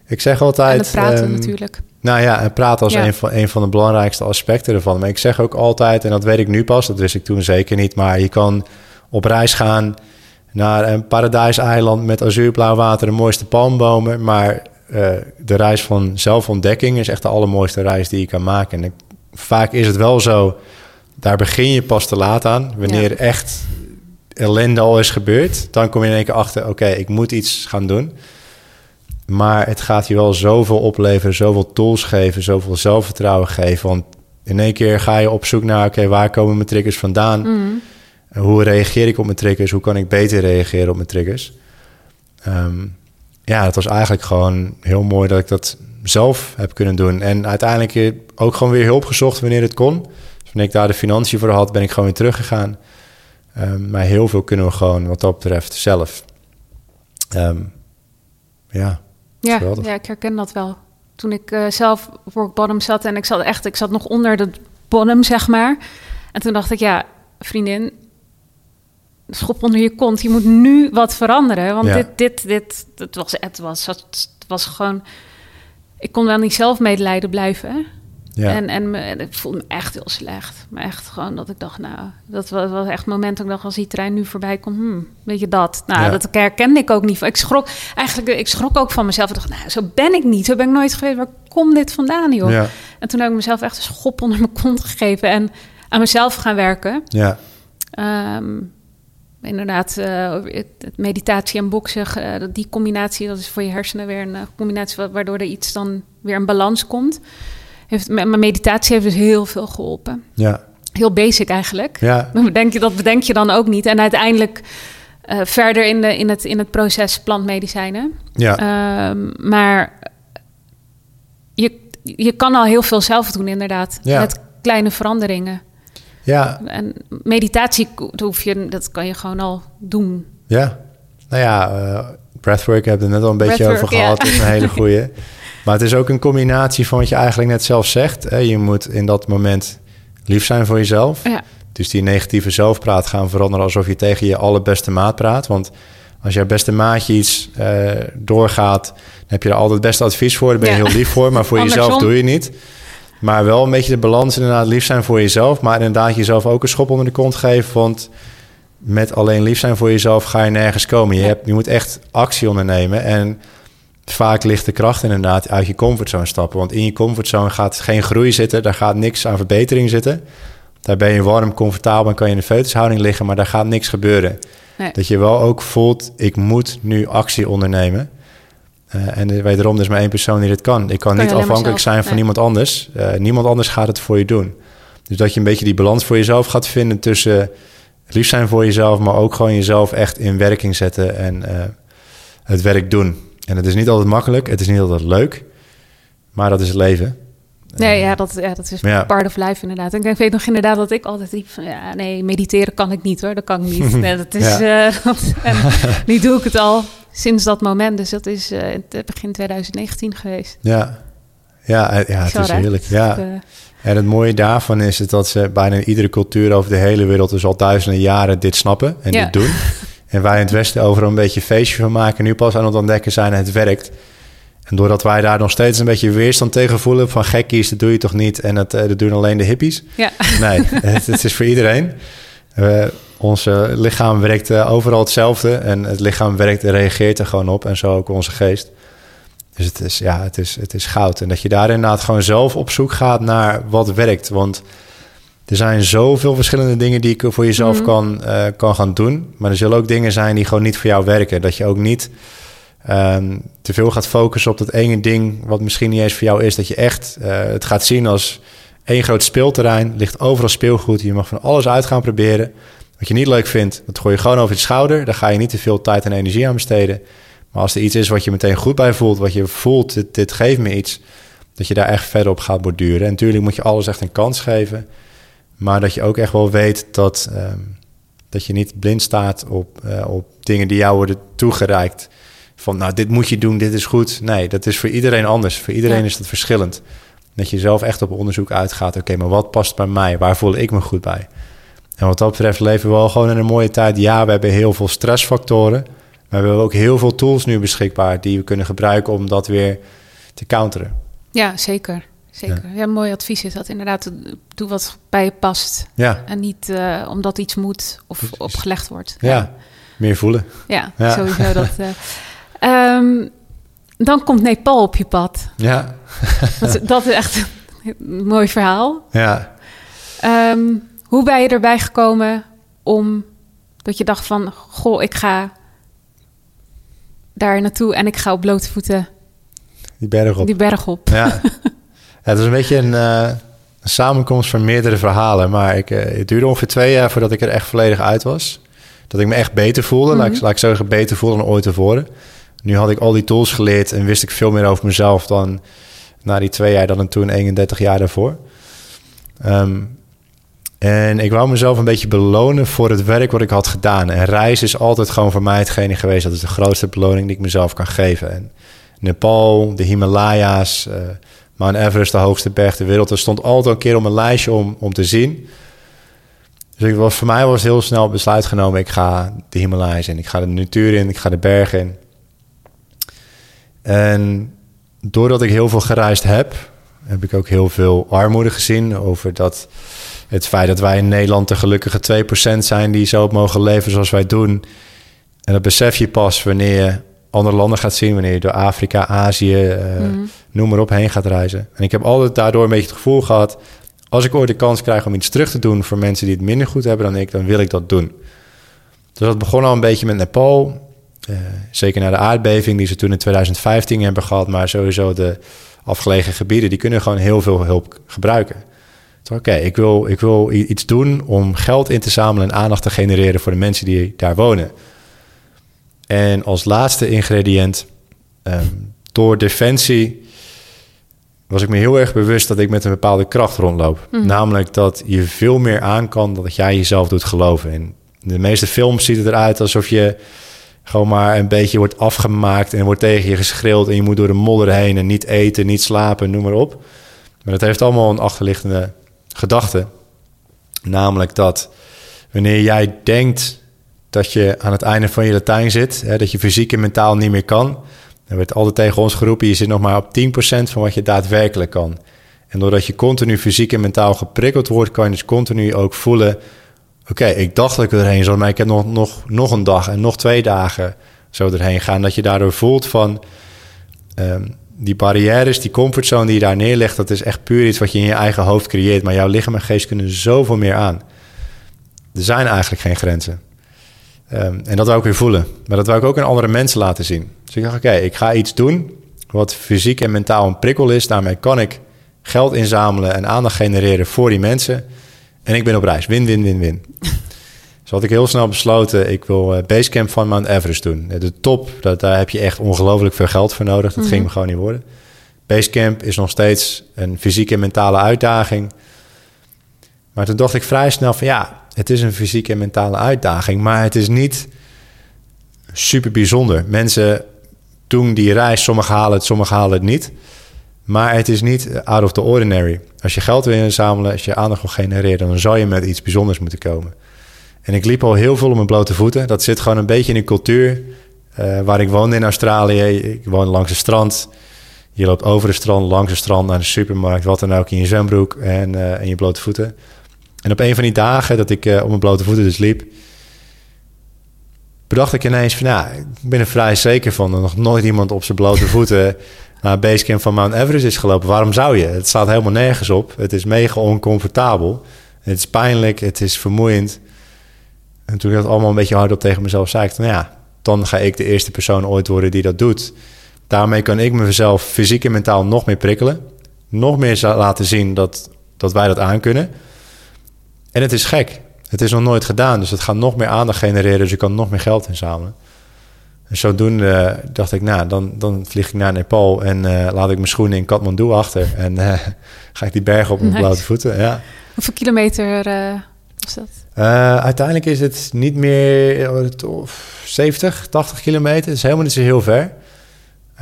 ik zeg altijd. En het praten um, natuurlijk. Nou ja, en praten als ja. een, van, een van de belangrijkste aspecten ervan. Maar ik zeg ook altijd, en dat weet ik nu pas, dat wist ik toen zeker niet, maar je kan op reis gaan naar een paradijseiland met azuurblauw water, de mooiste palmbomen. Maar uh, de reis van zelfontdekking is echt de allermooiste reis die je kan maken. En ik, vaak is het wel zo, daar begin je pas te laat aan. Wanneer ja. echt ellende al is gebeurd, dan kom je in één keer achter, oké, okay, ik moet iets gaan doen. Maar het gaat je wel zoveel opleveren, zoveel tools geven, zoveel zelfvertrouwen geven. Want in één keer ga je op zoek naar, oké, waar komen mijn triggers vandaan? Mm. Hoe reageer ik op mijn triggers? Hoe kan ik beter reageren op mijn triggers? Um, ja, het was eigenlijk gewoon heel mooi dat ik dat zelf heb kunnen doen. En uiteindelijk ook gewoon weer hulp gezocht wanneer het kon. Dus wanneer ik daar de financiën voor had, ben ik gewoon weer teruggegaan. Um, maar heel veel kunnen we gewoon wat dat betreft zelf. Um, ja, ja, ja, ik herken dat wel. Toen ik uh, zelf voor bottom zat en ik zat echt, ik zat nog onder de bottom, zeg maar. En toen dacht ik, ja, vriendin, schop onder je kont. Je moet nu wat veranderen. Want dit, dit, dit, het was, het was, het was gewoon. Ik kon wel niet zelf medelijden blijven. Ja. En, en, me, ik voelde me echt heel slecht. Maar echt gewoon dat ik dacht, nou, dat was, was echt het moment dat ik dacht, als die trein nu voorbij komt, hmm, weet je dat? Nou, ja. dat herkende ik ook niet. Ik schrok eigenlijk, ik schrok ook van mezelf. Ik dacht, nou, zo ben ik niet. Zo ben ik nooit geweest. Waar komt dit vandaan, joh? Ja. En toen heb ik mezelf echt een schop onder mijn kont gegeven en aan mezelf gaan werken. Ja. Um, inderdaad, uh, meditatie en boksen, uh, die combinatie, dat is voor je hersenen weer een uh, combinatie waardoor er iets dan weer in balans komt. Heeft, mijn meditatie heeft dus heel veel geholpen. Ja. Heel basic eigenlijk. Ja. Bedenk je, dat bedenk je dan ook niet. En uiteindelijk verder in, de, in, het, in het proces plantmedicijnen. Ja. Ehm, maar je, je kan al heel veel zelf doen, inderdaad. Ja. Met kleine veranderingen. Ja. En meditatie hoef je, dat kan je gewoon al doen. Ja. Nou ja, uh, breathwork hebben we het net al een beetje over gehad. Ja. Dat is een hele goede. maar het is ook een combinatie van wat je eigenlijk net zelf zegt. Hè? Je moet in dat moment lief zijn voor jezelf. Ja. Dus die negatieve zelfpraat gaan veranderen alsof je tegen je allerbeste maat praat. Want als jouw beste maatje iets uh, doorgaat, dan heb je er altijd het beste advies voor. Daar ben je ja. heel lief voor, maar voor jezelf doe je niet. Maar wel een beetje de balans inderdaad lief zijn voor jezelf. Maar inderdaad jezelf ook een schop onder de kont geven. Want met alleen lief zijn voor jezelf ga je nergens komen. Je, hebt, je moet echt actie ondernemen. En vaak ligt de kracht inderdaad uit je comfortzone stappen. Want in je comfortzone gaat geen groei zitten. Daar gaat niks aan verbetering zitten. Daar ben je warm, comfortabel en kan je in de feutushouding liggen. Maar daar gaat niks gebeuren. Nee. Dat je wel ook voelt, ik moet nu actie ondernemen. Uh, en wederom, er is maar één persoon die dit kan. Ik kan, kan niet afhankelijk zijn van nee. niemand anders. Uh, niemand anders gaat het voor je doen. Dus dat je een beetje die balans voor jezelf gaat vinden tussen lief zijn voor jezelf, maar ook gewoon jezelf echt in werking zetten en uh, het werk doen. En het is niet altijd makkelijk, het is niet altijd leuk, maar dat is het leven. Nee, ja, dat, ja, dat is Ja. part of life inderdaad. En ik weet nog inderdaad dat ik altijd riep van... ja, nee, mediteren kan ik niet hoor, dat kan ik niet. Nee, dat is, eh, dat- en nu doe ik het al sinds dat moment. Dus dat is eh, het begin 2019 geweest. Ja, ja, eh, ja het is heerlijk. Ja. Eh, En het mooie daarvan is het dat ze bijna in iedere cultuur over de hele wereld dus al duizenden jaren dit snappen en Ja. dit doen. En wij in het Westen overal een beetje feestje van maken. Nu pas aan het ontdekken zijn, het werkt. En doordat wij daar nog steeds een beetje weerstand tegen voelen van gekkies, dat doe je toch niet? En dat, eh, dat doen alleen de hippies. ja. Nee, het, het is voor iedereen. Eh, onze lichaam werkt eh, overal hetzelfde. En het lichaam werkt en reageert er gewoon op. En zo ook onze geest. Dus het is, ja, het is, het is goud. En dat je daar inderdaad gewoon zelf op zoek gaat naar wat werkt. Want er zijn zoveel verschillende dingen die je voor jezelf Mhm. kan, kan gaan doen. Maar er zullen ook dingen zijn die gewoon niet voor jou werken. Dat je ook niet ehm, te veel gaat focussen op dat ene ding... wat misschien niet eens voor jou is. Dat je echt eh, het gaat zien als één groot speelterrein. ligt overal speelgoed. Je mag van alles uit gaan proberen. Wat je niet leuk vindt, dat gooi je gewoon over je schouder. Daar ga je niet te veel tijd en energie aan besteden. Maar als er iets is wat je meteen goed bij voelt... wat je voelt, dit, geeft me iets... dat je daar echt verder op gaat borduren. En natuurlijk moet je alles echt een kans geven... Maar dat je ook echt wel weet dat, ehm, dat je niet blind staat op, eh, op dingen die jou worden toegereikt. Van nou, dit moet je doen, dit is goed. Nee, dat is voor iedereen anders. Voor iedereen Ja. is dat verschillend. Dat je zelf echt op onderzoek uitgaat. Oké, maar wat past bij mij? Waar voel ik me goed bij? En wat dat betreft leven we wel gewoon in een mooie tijd. Ja, we hebben heel veel stressfactoren. Maar we hebben ook heel veel tools nu beschikbaar... die we kunnen gebruiken om dat weer te counteren. ja, zeker. Zeker. Ja. mooi advies is dat inderdaad. Doe wat bij je past. Ja, En niet eh, omdat iets moet of opgelegd wordt. ja. meer voelen. Ja, Ja. sowieso. Dat, eh. Ehm, dan komt Nepal op je pad. Ja, Dat, dat is echt een mooi verhaal. ja. Ehm, hoe ben je erbij gekomen om dat je dacht van... Goh, ik ga daar naartoe en ik ga op blote voeten Die berg op. die berg op. Ja. ja, het is een beetje een, eh, een samenkomst van meerdere verhalen. Maar ik, eh, het duurde ongeveer twee jaar voordat ik er echt volledig uit was. Dat ik me echt beter voelde. laat, ik, Mhm. laat ik zo zeggen, beter voelde dan ooit tevoren. Nu had ik al die tools geleerd en wist ik veel meer over mezelf dan na die twee jaar dan en toen 31 jaar daarvoor. Ehm, en ik wou mezelf een beetje belonen voor het werk wat ik had gedaan. En reizen is altijd gewoon voor mij hetgene geweest. Dat is de grootste beloning die ik mezelf kan geven. En Nepal, de Himalaya's, eh Mount Everest, de hoogste berg ter wereld. Er stond altijd een keer op mijn lijstje om, om te zien. Dus was, voor mij was heel snel besluit genomen. Ik ga de Himalaya's in. Ik ga de natuur in. Ik ga de bergen in. En doordat ik heel veel gereisd heb, heb ik ook heel veel armoede gezien. Over dat, het feit dat wij in Nederland de gelukkige 2% zijn die zo op mogen leven zoals wij doen. En dat besef je pas wanneer je andere landen gaat zien, wanneer je door Afrika, Azië, eh, Mhm. noem maar op, heen gaat reizen. En ik heb altijd daardoor een beetje het gevoel gehad, als ik ooit de kans krijg om iets terug te doen voor mensen die het minder goed hebben dan ik, dan wil ik dat doen. Dus dat begon al een beetje met Nepal. Eh, zeker na de aardbeving die ze toen in 2015 hebben gehad, maar sowieso de afgelegen gebieden, die kunnen gewoon heel veel hulp gebruiken. Dus Oké, ik, wil, ik wil iets doen om geld in te zamelen en aandacht te genereren voor de mensen die daar wonen. En als laatste ingrediënt, ehm, door defensie was ik me heel erg bewust dat ik met een bepaalde kracht rondloop. Mhm. Namelijk dat je veel meer aan kan dan dat jij jezelf doet geloven. In de meeste films ziet het eruit alsof je gewoon maar een beetje wordt afgemaakt en wordt tegen je geschreeuwd en je moet door de modder heen en niet eten, niet slapen, noem maar op. Maar dat heeft allemaal een achterliggende gedachte. Namelijk dat wanneer jij denkt dat je aan het einde van je Latijn zit, hè, dat je fysiek en mentaal niet meer kan, dan werd altijd tegen ons geroepen, je zit nog maar op 10% van wat je daadwerkelijk kan. En doordat je continu fysiek en mentaal geprikkeld wordt, kan je dus continu ook voelen, oké, ik dacht dat ik erheen zou, maar ik heb nog, nog, nog een dag en nog twee dagen zo erheen gaan. Dat je daardoor voelt van ehm, die barrières, die comfortzone die je daar neerlegt, dat is echt puur iets wat je in je eigen hoofd creëert. Maar jouw lichaam en geest kunnen zoveel meer aan. Er zijn eigenlijk geen grenzen. Ehm, en dat wou ik weer voelen. Maar dat wou ik ook aan andere mensen laten zien. Dus ik dacht, oké, ik ga iets doen wat fysiek en mentaal een prikkel is. Daarmee kan ik geld inzamelen en aandacht genereren voor die mensen. En ik ben op reis. Win, win, win, win. Dus had ik heel snel besloten, ik wil eh, Basecamp van Mount Everest doen. De top, dat, daar heb je echt ongelooflijk veel geld voor nodig. Dat ging me gewoon niet worden. Basecamp is nog steeds een fysieke en mentale uitdaging. Maar toen dacht ik vrij snel van ja, het is een fysieke en mentale uitdaging, maar het is niet super bijzonder. Mensen doen die reis, sommigen halen het, sommigen halen het niet. Maar het is niet out of the ordinary. Als je geld wil inzamelen, als je aandacht wil genereren, dan zou je met iets bijzonders moeten komen. En ik liep al heel veel op mijn blote voeten. Dat zit gewoon een beetje in de cultuur uh, waar ik woonde in Australië. Ik woon langs het strand. Je loopt over de strand, langs het strand naar de supermarkt, wat dan ook in je zwembroek en, uh, je blote voeten. En op een van die dagen dat ik uh, op mijn blote voeten dus liep, bedacht ik ineens van, nou, ik ben er vrij zeker van dat nog nooit iemand op zijn blote voeten naar het basecamp van Mount Everest is gelopen. Waarom zou je? Het staat helemaal nergens op. Het is mega oncomfortabel. Het is pijnlijk, het is vermoeiend. En toen ik dat allemaal een beetje hardop tegen mezelf zei, ik, nou ja, dan ga ik de eerste persoon ooit worden die dat doet. Daarmee kan ik mezelf fysiek en mentaal nog meer prikkelen. Nog meer laten zien dat, dat wij dat aankunnen. En het is gek. Het is nog nooit gedaan, dus het gaat nog meer aandacht genereren. Dus je kan nog meer geld inzamelen. En zodoende dacht ik, nou, dan, dan vlieg ik naar Nepal en uh, laat ik mijn schoenen in Kathmandu achter. En uh, ga ik die bergen op mijn nice. blote voeten. Ja. Hoeveel kilometer uh, was dat? uiteindelijk is het niet meer 70, 80 kilometer. Het is helemaal niet zo heel ver.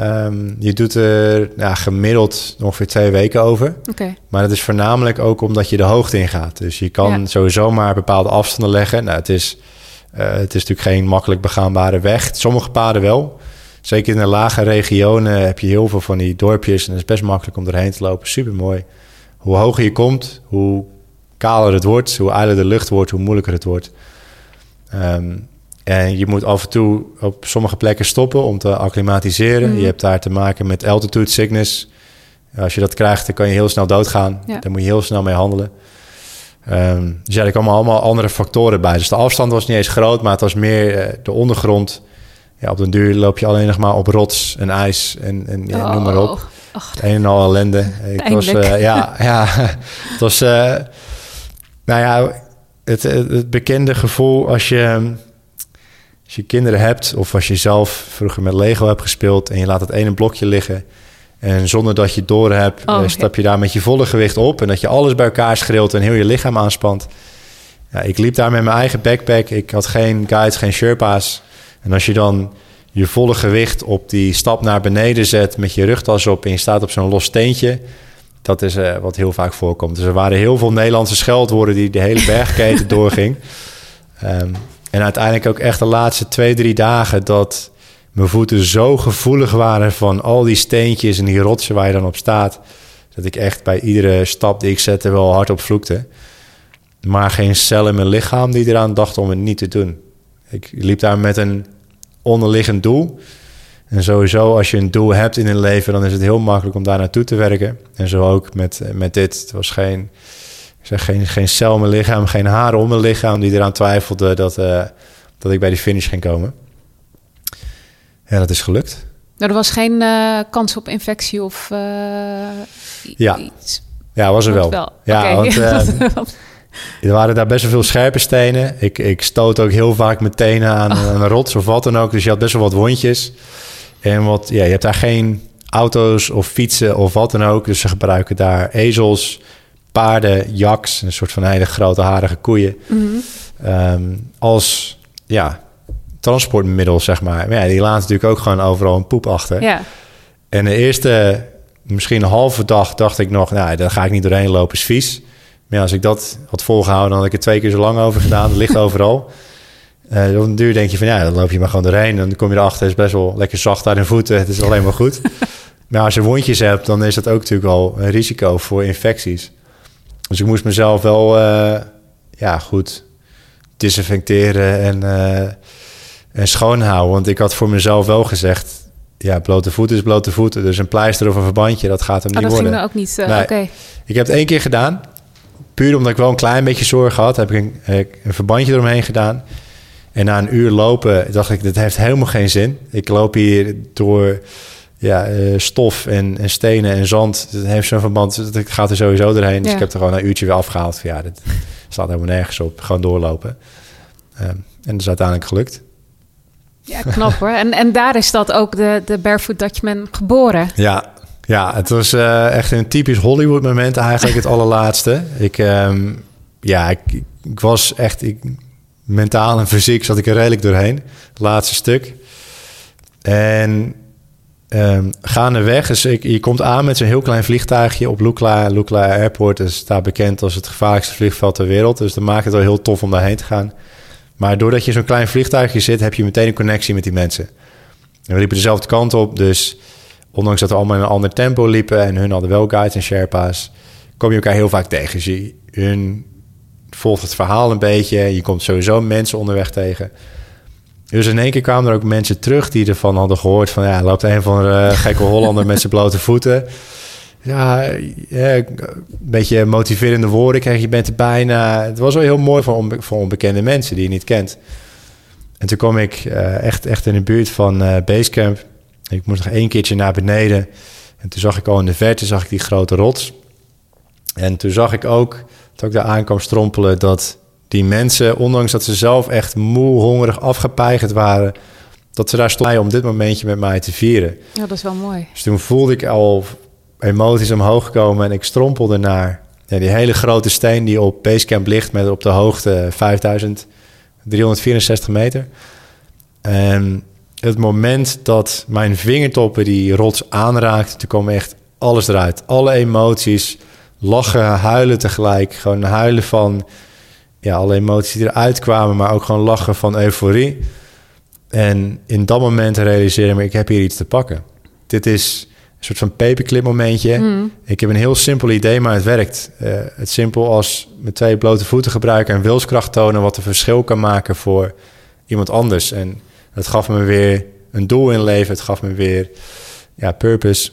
Um, je doet er ja, gemiddeld ongeveer twee weken over. Okay. Maar dat is voornamelijk ook omdat je de hoogte ingaat. Dus je kan ja. sowieso maar bepaalde afstanden leggen. Nou, het is, uh, het is natuurlijk geen makkelijk begaanbare weg. Sommige paden wel. Zeker in de lage regionen heb je heel veel van die dorpjes. En het is best makkelijk om erheen te lopen. Super mooi. Hoe hoger je komt, hoe kaler het wordt. Hoe eiler de lucht wordt, hoe moeilijker het wordt. Um, en je moet af en toe op sommige plekken stoppen om te acclimatiseren. Mhm. Je hebt daar te maken met altitude sickness. Als je dat krijgt, dan kan je heel snel doodgaan. Ja. Daar moet je heel snel mee handelen. Ehm, dus ja, er komen allemaal andere factoren bij. Dus de afstand was niet eens groot, maar het was meer eh, de ondergrond. Ja, op den duur loop je alleen nog maar op rots en ijs en, en ja, noem maar op. Oh, ach, Het een en al ellende. Ik was, eh, ja, ja, het was, eh, nou ja, het, het, het bekende gevoel als je, als je kinderen hebt of als je zelf vroeger met Lego hebt gespeeld en je laat het ene blokje liggen en zonder dat je het door hebt, Oh, eh, stap je daar met je volle gewicht op en dat je alles bij elkaar schreeuwt en heel je lichaam aanspant. Ja, ik liep daar met mijn eigen backpack. Ik had geen guides, geen Sherpa's. En als je dan je volle gewicht op die stap naar beneden zet met je rugtas op en je staat op zo'n los steentje, dat is eh, wat heel vaak voorkomt. Dus er waren heel veel Nederlandse scheldwoorden die de hele bergketen doorging. Ehm, en uiteindelijk ook echt de laatste twee, drie dagen dat mijn voeten zo gevoelig waren van al die steentjes en die rotsen waar je dan op staat, dat ik echt bij iedere stap die ik zette wel hardop vloekte. Maar geen cel in mijn lichaam die eraan dacht om het niet te doen. Ik liep daar met een onderliggend doel. En sowieso, als je een doel hebt in een leven, dan is het heel makkelijk om daar naartoe te werken. En zo ook met, met dit. Het was geen, ik zeg, geen, geen cel in mijn lichaam, geen haar om mijn lichaam die eraan twijfelde dat, eh, dat ik bij die finish ging komen. Ja, dat is gelukt. Nou, er was geen eh, kans op infectie of i- Ja. iets. Ja, was er wel. Ja, want eh, er waren daar best wel veel scherpe stenen. Ik, ik stoot ook heel vaak mijn tenen aan, Oh. aan een rots of wat dan ook. Dus je had best wel wat wondjes. En wat, ja, je hebt daar geen auto's of fietsen of wat dan ook. Dus ze gebruiken daar ezels, paarden, jaks, een soort van hele grote harige koeien. Mhm. ehm, als ja, transportmiddel, zeg maar. Maar ja, die laten natuurlijk ook gewoon overal een poep achter. Ja, En de eerste, misschien een halve dag, dacht ik nog, nou, daar ga ik niet doorheen lopen, is vies. Maar ja, als ik dat had volgehouden, dan had ik er twee keer zo lang over gedaan. Het ligt overal. Op een duur denk je van, ja, dan loop je maar gewoon doorheen. Dan kom je erachter, het is best wel lekker zacht aan de voeten. Het is alleen maar goed. maar als je wondjes hebt, dan is dat ook natuurlijk al een risico voor infecties. Dus ik moest mezelf wel, eh, ja, goed disinfecteren en, eh, en schoonhouden. Want ik had voor mezelf wel gezegd, ja, blote voeten is blote voeten. Dus een pleister of een verbandje, dat gaat hem oh, niet dat ging worden. er ook niet. eh, Nee. Oké. Ik heb het één keer gedaan. Puur omdat ik wel een klein beetje zorgen had, heb ik een, ik een verbandje eromheen gedaan. En na een uur lopen dacht ik, dit heeft helemaal geen zin. Ik loop hier door ja, eh, stof en, en stenen en zand. Het heeft zo'n verband, dat gaat er sowieso doorheen. Dus ik heb er gewoon een uurtje weer afgehaald. Van, ja, dit staat helemaal nergens op. Gewoon doorlopen. Ehm, en dat is uiteindelijk gelukt. Ja, knap hoor. En, en daar is dat ook de, de Barefoot Dutchman geboren. Ja, Ja, het was eh, echt een typisch Hollywood moment eigenlijk het allerlaatste. Ik, ehm, ja, ik, ik was echt... Ik, mentaal en fysiek zat ik er redelijk doorheen. Het laatste stuk. En um, gaandeweg, dus ik, je komt aan met zo'n heel klein vliegtuigje op Lukla. Lukla Airport is daar bekend als het gevaarlijkste vliegveld ter wereld. Dus dat maakt het wel heel tof om daarheen te gaan. Maar doordat je zo'n klein vliegtuigje zit, heb je meteen een connectie met die mensen. En we liepen dezelfde kant op, dus ondanks dat we allemaal in een ander tempo liepen en hun hadden wel guides en Sherpa's, kom je elkaar heel vaak tegen. Dus hun volgt het verhaal een beetje. Je komt sowieso mensen onderweg tegen. Dus in één keer kwamen er ook mensen terug die ervan hadden gehoord van ja, loopt een van de gekke Hollander met zijn blote voeten. Ja, een beetje motiverende woorden kreeg je bent er bijna. Het was wel heel mooi voor, onbe voor onbekende mensen die je niet kent. En toen kwam ik uh, echt, echt in de buurt van uh, Basecamp. Ik moest nog één keertje naar beneden. En toen zag ik al in de verte zag ik die grote rots. En toen zag ik ook, toen ik daar aankwam strompelen, dat die mensen, ondanks dat ze zelf echt moe, hongerig, afgepeigerd waren, dat ze daar stonden om dit momentje met mij te vieren. Ja, dat is wel mooi. Dus toen voelde ik al emoties omhoog komen en ik strompelde naar die hele grote steen die op Basecamp ligt met op de hoogte 5364 meter. En het moment dat mijn vingertoppen die rots aanraakten, toen kwam echt alles eruit. Alle emoties, lachen, huilen tegelijk. Gewoon huilen van ja, alle emoties die eruit kwamen, maar ook gewoon lachen van euforie. En in dat moment realiseerde ik me, ik heb hier iets te pakken. Dit is een soort van paperclip momentje. Mm. Ik heb een heel simpel idee, maar het werkt. Uh, het simpel als met twee blote voeten gebruiken en wilskracht tonen... wat een verschil kan maken voor iemand anders. En het gaf me weer een doel in leven. Het gaf me weer ja, purpose.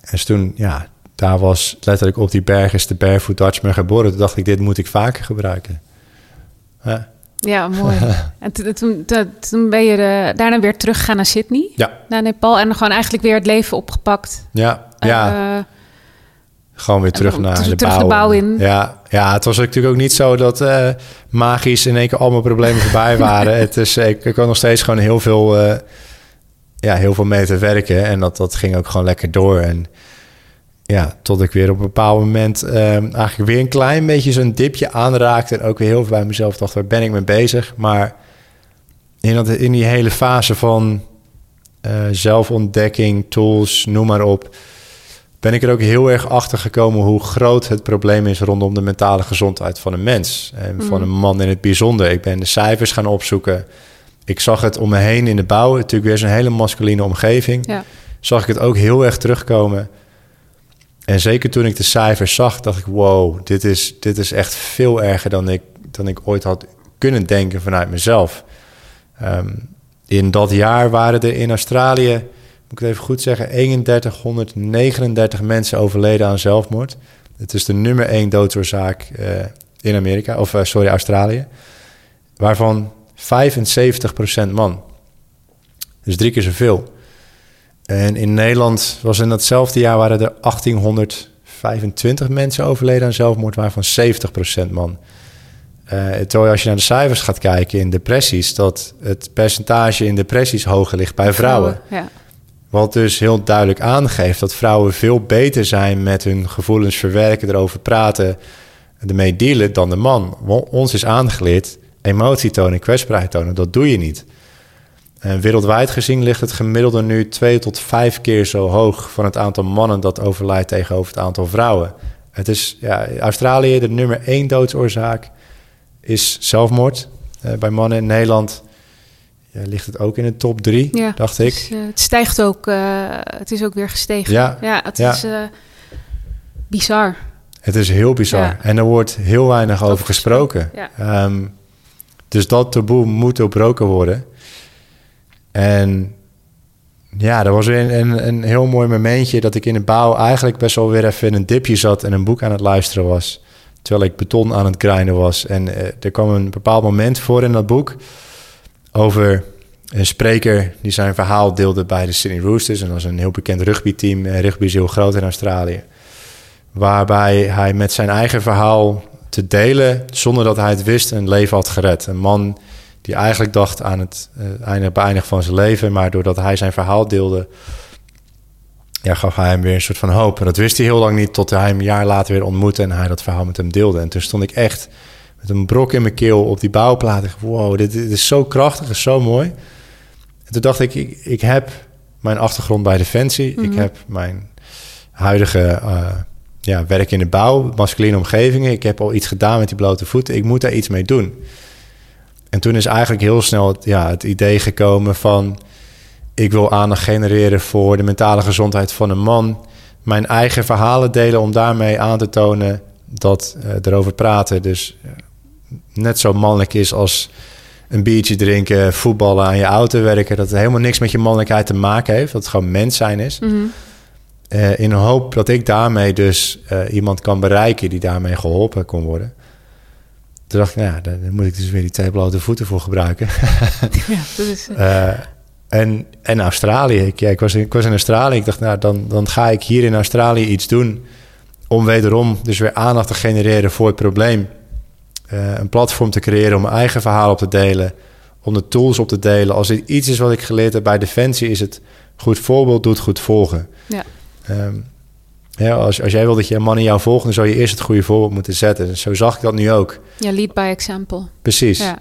En dus toen, ja, daar was letterlijk op die berg is de Barefoot Dutchman geboren. Toen dacht ik, dit moet ik vaker gebruiken. Ja, ja mooi. en toen, toen ben je de, daarna weer teruggegaan naar Sydney, ja. naar Nepal. En gewoon eigenlijk weer het leven opgepakt. Ja, ja. Uh, gewoon weer terug naar de, terug bouw. de bouw in. Ja, ja, het was natuurlijk ook niet zo dat uh, magisch in één keer al mijn problemen voorbij waren. het is, ik, ik had nog steeds gewoon heel veel, uh, ja, heel veel mee te werken. En dat, dat ging ook gewoon lekker door. En ja, tot ik weer op een bepaald moment um, eigenlijk weer een klein beetje zo'n dipje aanraakte. En ook weer heel veel bij mezelf dacht, waar ben ik mee bezig? Maar in, dat, in die hele fase van uh, zelfontdekking, tools, noem maar op... ben ik er ook heel erg achter gekomen hoe groot het probleem is... rondom de mentale gezondheid van een mens. En van een man in het bijzonder. Ik ben de cijfers gaan opzoeken. Ik zag het om me heen in de bouw. Natuurlijk weer zo'n hele masculine omgeving. Ja. Zag ik het ook heel erg terugkomen... En zeker toen ik de cijfers zag, dacht ik: wow, dit is, dit is echt veel erger dan ik, dan ik ooit had kunnen denken vanuit mezelf. Um, in dat jaar waren er in Australië, moet ik het even goed zeggen, 3139 mensen overleden aan zelfmoord. Het is de nummer één doodsoorzaak uh, in Amerika, of uh, sorry, Australië. Waarvan 75% man. Dus drie keer zoveel. En in Nederland was in datzelfde jaar waren er 1825 mensen overleden aan zelfmoord, waarvan 70% man. Uh, terwijl als je naar de cijfers gaat kijken in depressies, dat het percentage in depressies hoger ligt bij vrouwen. Ja. Wat dus heel duidelijk aangeeft dat vrouwen veel beter zijn met hun gevoelens verwerken, erover praten, ermee dealen dan de man. Ons is aangeleerd emotie tonen, kwetsbaarheid tonen. Dat doe je niet. En wereldwijd gezien ligt het gemiddelde nu twee tot vijf keer zo hoog van het aantal mannen dat overlijdt tegenover het aantal vrouwen. Het is ja, Australië de nummer één doodsoorzaak is zelfmoord uh, bij mannen. In Nederland ja, ligt het ook in de top drie, ja, dacht ik. Dus, uh, het stijgt ook, uh, het is ook weer gestegen. Ja, ja het is bizar. Het is heel bizar. En er wordt heel weinig over, gesproken. Um, dus dat taboe moet doorbroken worden. En ja, dat was weer een, een, heel mooi momentje dat ik in de bouw eigenlijk best wel weer even in een dipje zat en een boek aan het luisteren was. Terwijl ik beton aan het grinden was. En uh, er kwam een bepaald moment voor in dat boek over een spreker die zijn verhaal deelde bij de Sydney Roosters. En dat was een heel bekend rugbyteam. Uh, rugby is heel groot in Australië. Waarbij hij met zijn eigen verhaal te delen, zonder dat hij het wist, een leven had gered. Een man die eigenlijk dacht aan het uh, einde beëindigen van zijn leven, maar doordat hij zijn verhaal deelde, ja, gaf hij hem weer een soort van hoop. En dat wist hij heel lang niet, tot hij hem een jaar later weer ontmoette en hij dat verhaal met hem deelde. En toen stond ik echt met een brok in mijn keel op die dacht, wow, dit, dit is zo krachtig, is zo mooi. En toen dacht ik, ik, ik heb mijn achtergrond bij Defensie. Ik heb mijn huidige eh, ja, werk in de bouw, masculine omgevingen. Ik heb al iets gedaan met die blote voeten. Ik moet daar iets mee doen. En toen is eigenlijk heel snel het, ja, het idee gekomen van... ik wil aandacht genereren voor de mentale gezondheid van een man. Mijn eigen verhalen delen om daarmee aan te tonen dat uh, erover praten... dus uh, net zo mannelijk is als een biertje drinken, voetballen, aan je auto werken. Dat het helemaal niks met je mannelijkheid te maken heeft. Dat het gewoon mens zijn is. Mm Uh, in de hoop dat ik daarmee dus iemand kan bereiken die daarmee geholpen kon worden. Toen dacht ik, nou ja, daar moet ik dus weer die twee blote voeten voor gebruiken. ja, dat is, uh, en, en Australië. Ik, ja, ik, was in, ik was in Australië. Ik dacht, nou, dan, dan ga ik hier in Australië iets doen. Om wederom dus weer aandacht te genereren voor het probleem. een platform te creëren om mijn eigen verhaal op te delen. Om de tools op te delen. Als er iets is wat ik geleerd heb bij Defensie, is het goed voorbeeld doet goed volgen. ja. Um, ja, als, als jij wil dat je mannen jou volgen, dan zou je eerst het goede voorbeeld moeten zetten. Zo zag ik dat nu ook. Ja, lead by example. Precies. Ja.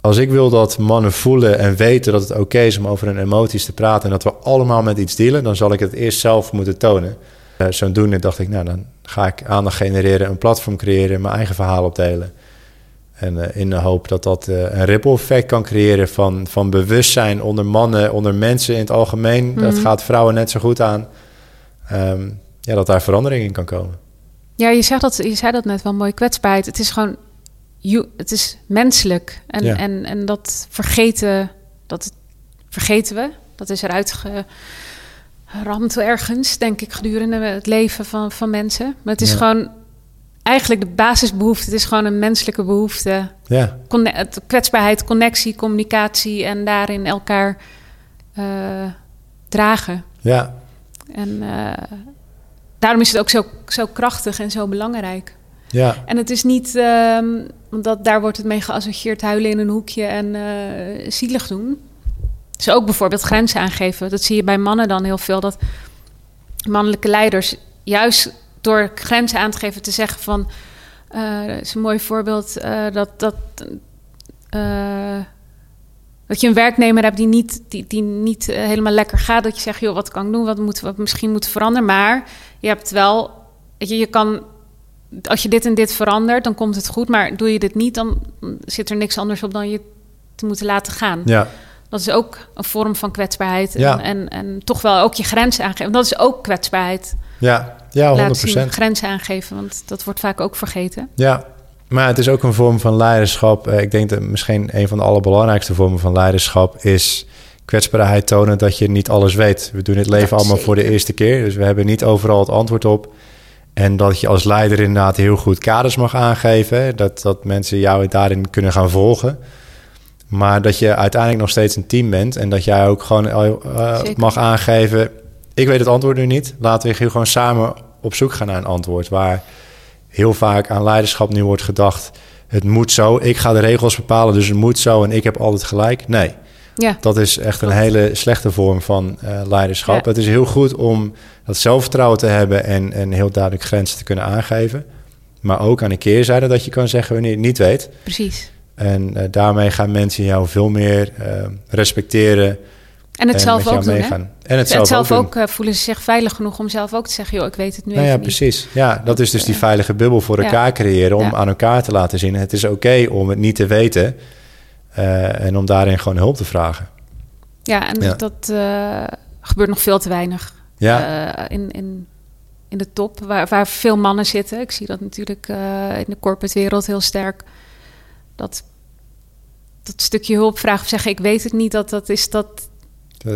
Als ik wil dat mannen voelen en weten dat het oké okay is om over hun emoties te praten en dat we allemaal met iets dealen, dan zal ik het eerst zelf moeten tonen. Uh, zodoende dacht ik, nou dan ga ik aandacht genereren, een platform creëren, mijn eigen verhaal opdelen. En uh, in de hoop dat dat uh, een ripple effect kan creëren van, van bewustzijn onder mannen, onder mensen in het algemeen. Mm -hmm. Dat gaat vrouwen net zo goed aan. Um, ja, dat daar verandering in kan komen. Ja, je, zegt dat, je zei dat net wel mooi, kwetsbaarheid. Het is gewoon, het is menselijk. En, Ja. en, en dat vergeten, dat vergeten we. Dat is eruit geramd ergens, denk ik, gedurende het leven van, van mensen. Maar het is Ja. gewoon eigenlijk de basisbehoefte. Het is gewoon een menselijke behoefte. Ja, Conne- kwetsbaarheid, connectie, communicatie en daarin elkaar eh, dragen. ja, En eh, daarom is het ook zo, zo krachtig en zo belangrijk. ja, En het is niet, ehm, want dat, daar wordt het mee geassocieerd huilen in een hoekje en eh, zielig doen. Dus ook bijvoorbeeld grenzen aangeven. Dat zie je bij mannen dan heel veel. Dat mannelijke leiders juist door grenzen aan te geven, te zeggen van... eh, dat is een mooi voorbeeld eh, dat... dat dat je een werknemer hebt die niet, die, die niet eh, helemaal lekker gaat. Dat je zegt, joh, wat kan ik doen? Wat moet wat misschien moet veranderen? Maar je hebt wel, weet je, je kan, als je dit en dit verandert, dan komt het goed. Maar doe je dit niet, dan zit er niks anders op dan je te moeten laten gaan. ja, Dat is ook een vorm van kwetsbaarheid. En, Ja. en, en toch wel ook je grenzen aangeven. Dat is ook kwetsbaarheid. ja, ja, Laten zien, 100%. grenzen aangeven, want dat wordt vaak ook vergeten. Ja, maar het is ook een vorm van leiderschap. Eh, Ik denk dat misschien een van de allerbelangrijkste vormen van leiderschap is kwetsbaarheid tonen dat je niet alles weet. We doen het leven allemaal voor de eerste keer, dus we hebben niet overal het antwoord op. En dat je als leider inderdaad heel goed kaders mag aangeven, dat, dat mensen jou daarin kunnen gaan volgen. Maar dat je uiteindelijk nog steeds een team bent en dat jij ook gewoon eh, mag aangeven: ik weet het antwoord nu niet. Laten we hier gewoon samen op zoek gaan naar een antwoord. Waar heel vaak aan leiderschap nu wordt gedacht: het moet zo, ik ga de regels bepalen, dus het moet zo en ik heb altijd gelijk. Nee, Ja, dat is echt een hele slechte vorm van eh, leiderschap. Ja. Het is heel goed om dat zelfvertrouwen te hebben en, en heel duidelijk grenzen te kunnen aangeven. Maar ook aan de keerzijde dat je kan zeggen wanneer je het niet weet. precies. En eh, daarmee gaan mensen jou veel meer eh, respecteren. En het en zelf ook doen, hè? meegaan. En het zelf, zelf, ook, eh, voelen ze zich veilig genoeg om zelf ook te zeggen... joh, ik weet het nu Nou ja, niet. precies. Ja, dat is dus die veilige bubbel voor elkaar creëren. Om aan elkaar te laten zien. Het is oké om het niet te weten. eh, en om daarin gewoon hulp te vragen. Ja, en Ja. dat eh, gebeurt nog veel te weinig Ja, in, in, in de top, waar, waar veel mannen zitten. Ik zie dat natuurlijk in de corporate wereld heel sterk. Dat, dat stukje hulp vragen of zeggen, ik weet het niet, dat, dat is dat...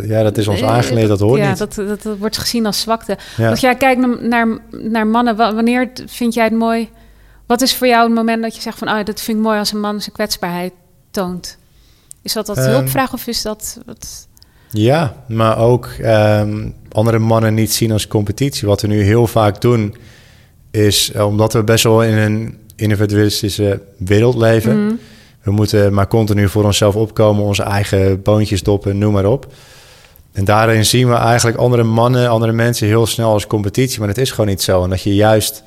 ja, dat is ons aangeleerd, dat hoort ja, niet. Dat, dat, dat wordt gezien als zwakte. ja. Als jij kijkt naar, naar, naar mannen, wa- wanneer vind jij het mooi? Wat is voor jou het moment dat je zegt van... Oh, dat vind ik mooi als een man zijn kwetsbaarheid toont? Is dat dat Ehm, hulpvraag of is dat... Wat, Ja, maar ook ehm, andere mannen niet zien als competitie. Wat we nu heel vaak doen, is omdat we best wel in een individualistische wereld leven. Mhm. We moeten maar continu voor onszelf opkomen, onze eigen boontjes doppen, noem maar op. En daarin zien we eigenlijk andere mannen, andere mensen heel snel als competitie. Maar het is gewoon niet zo. En dat je juist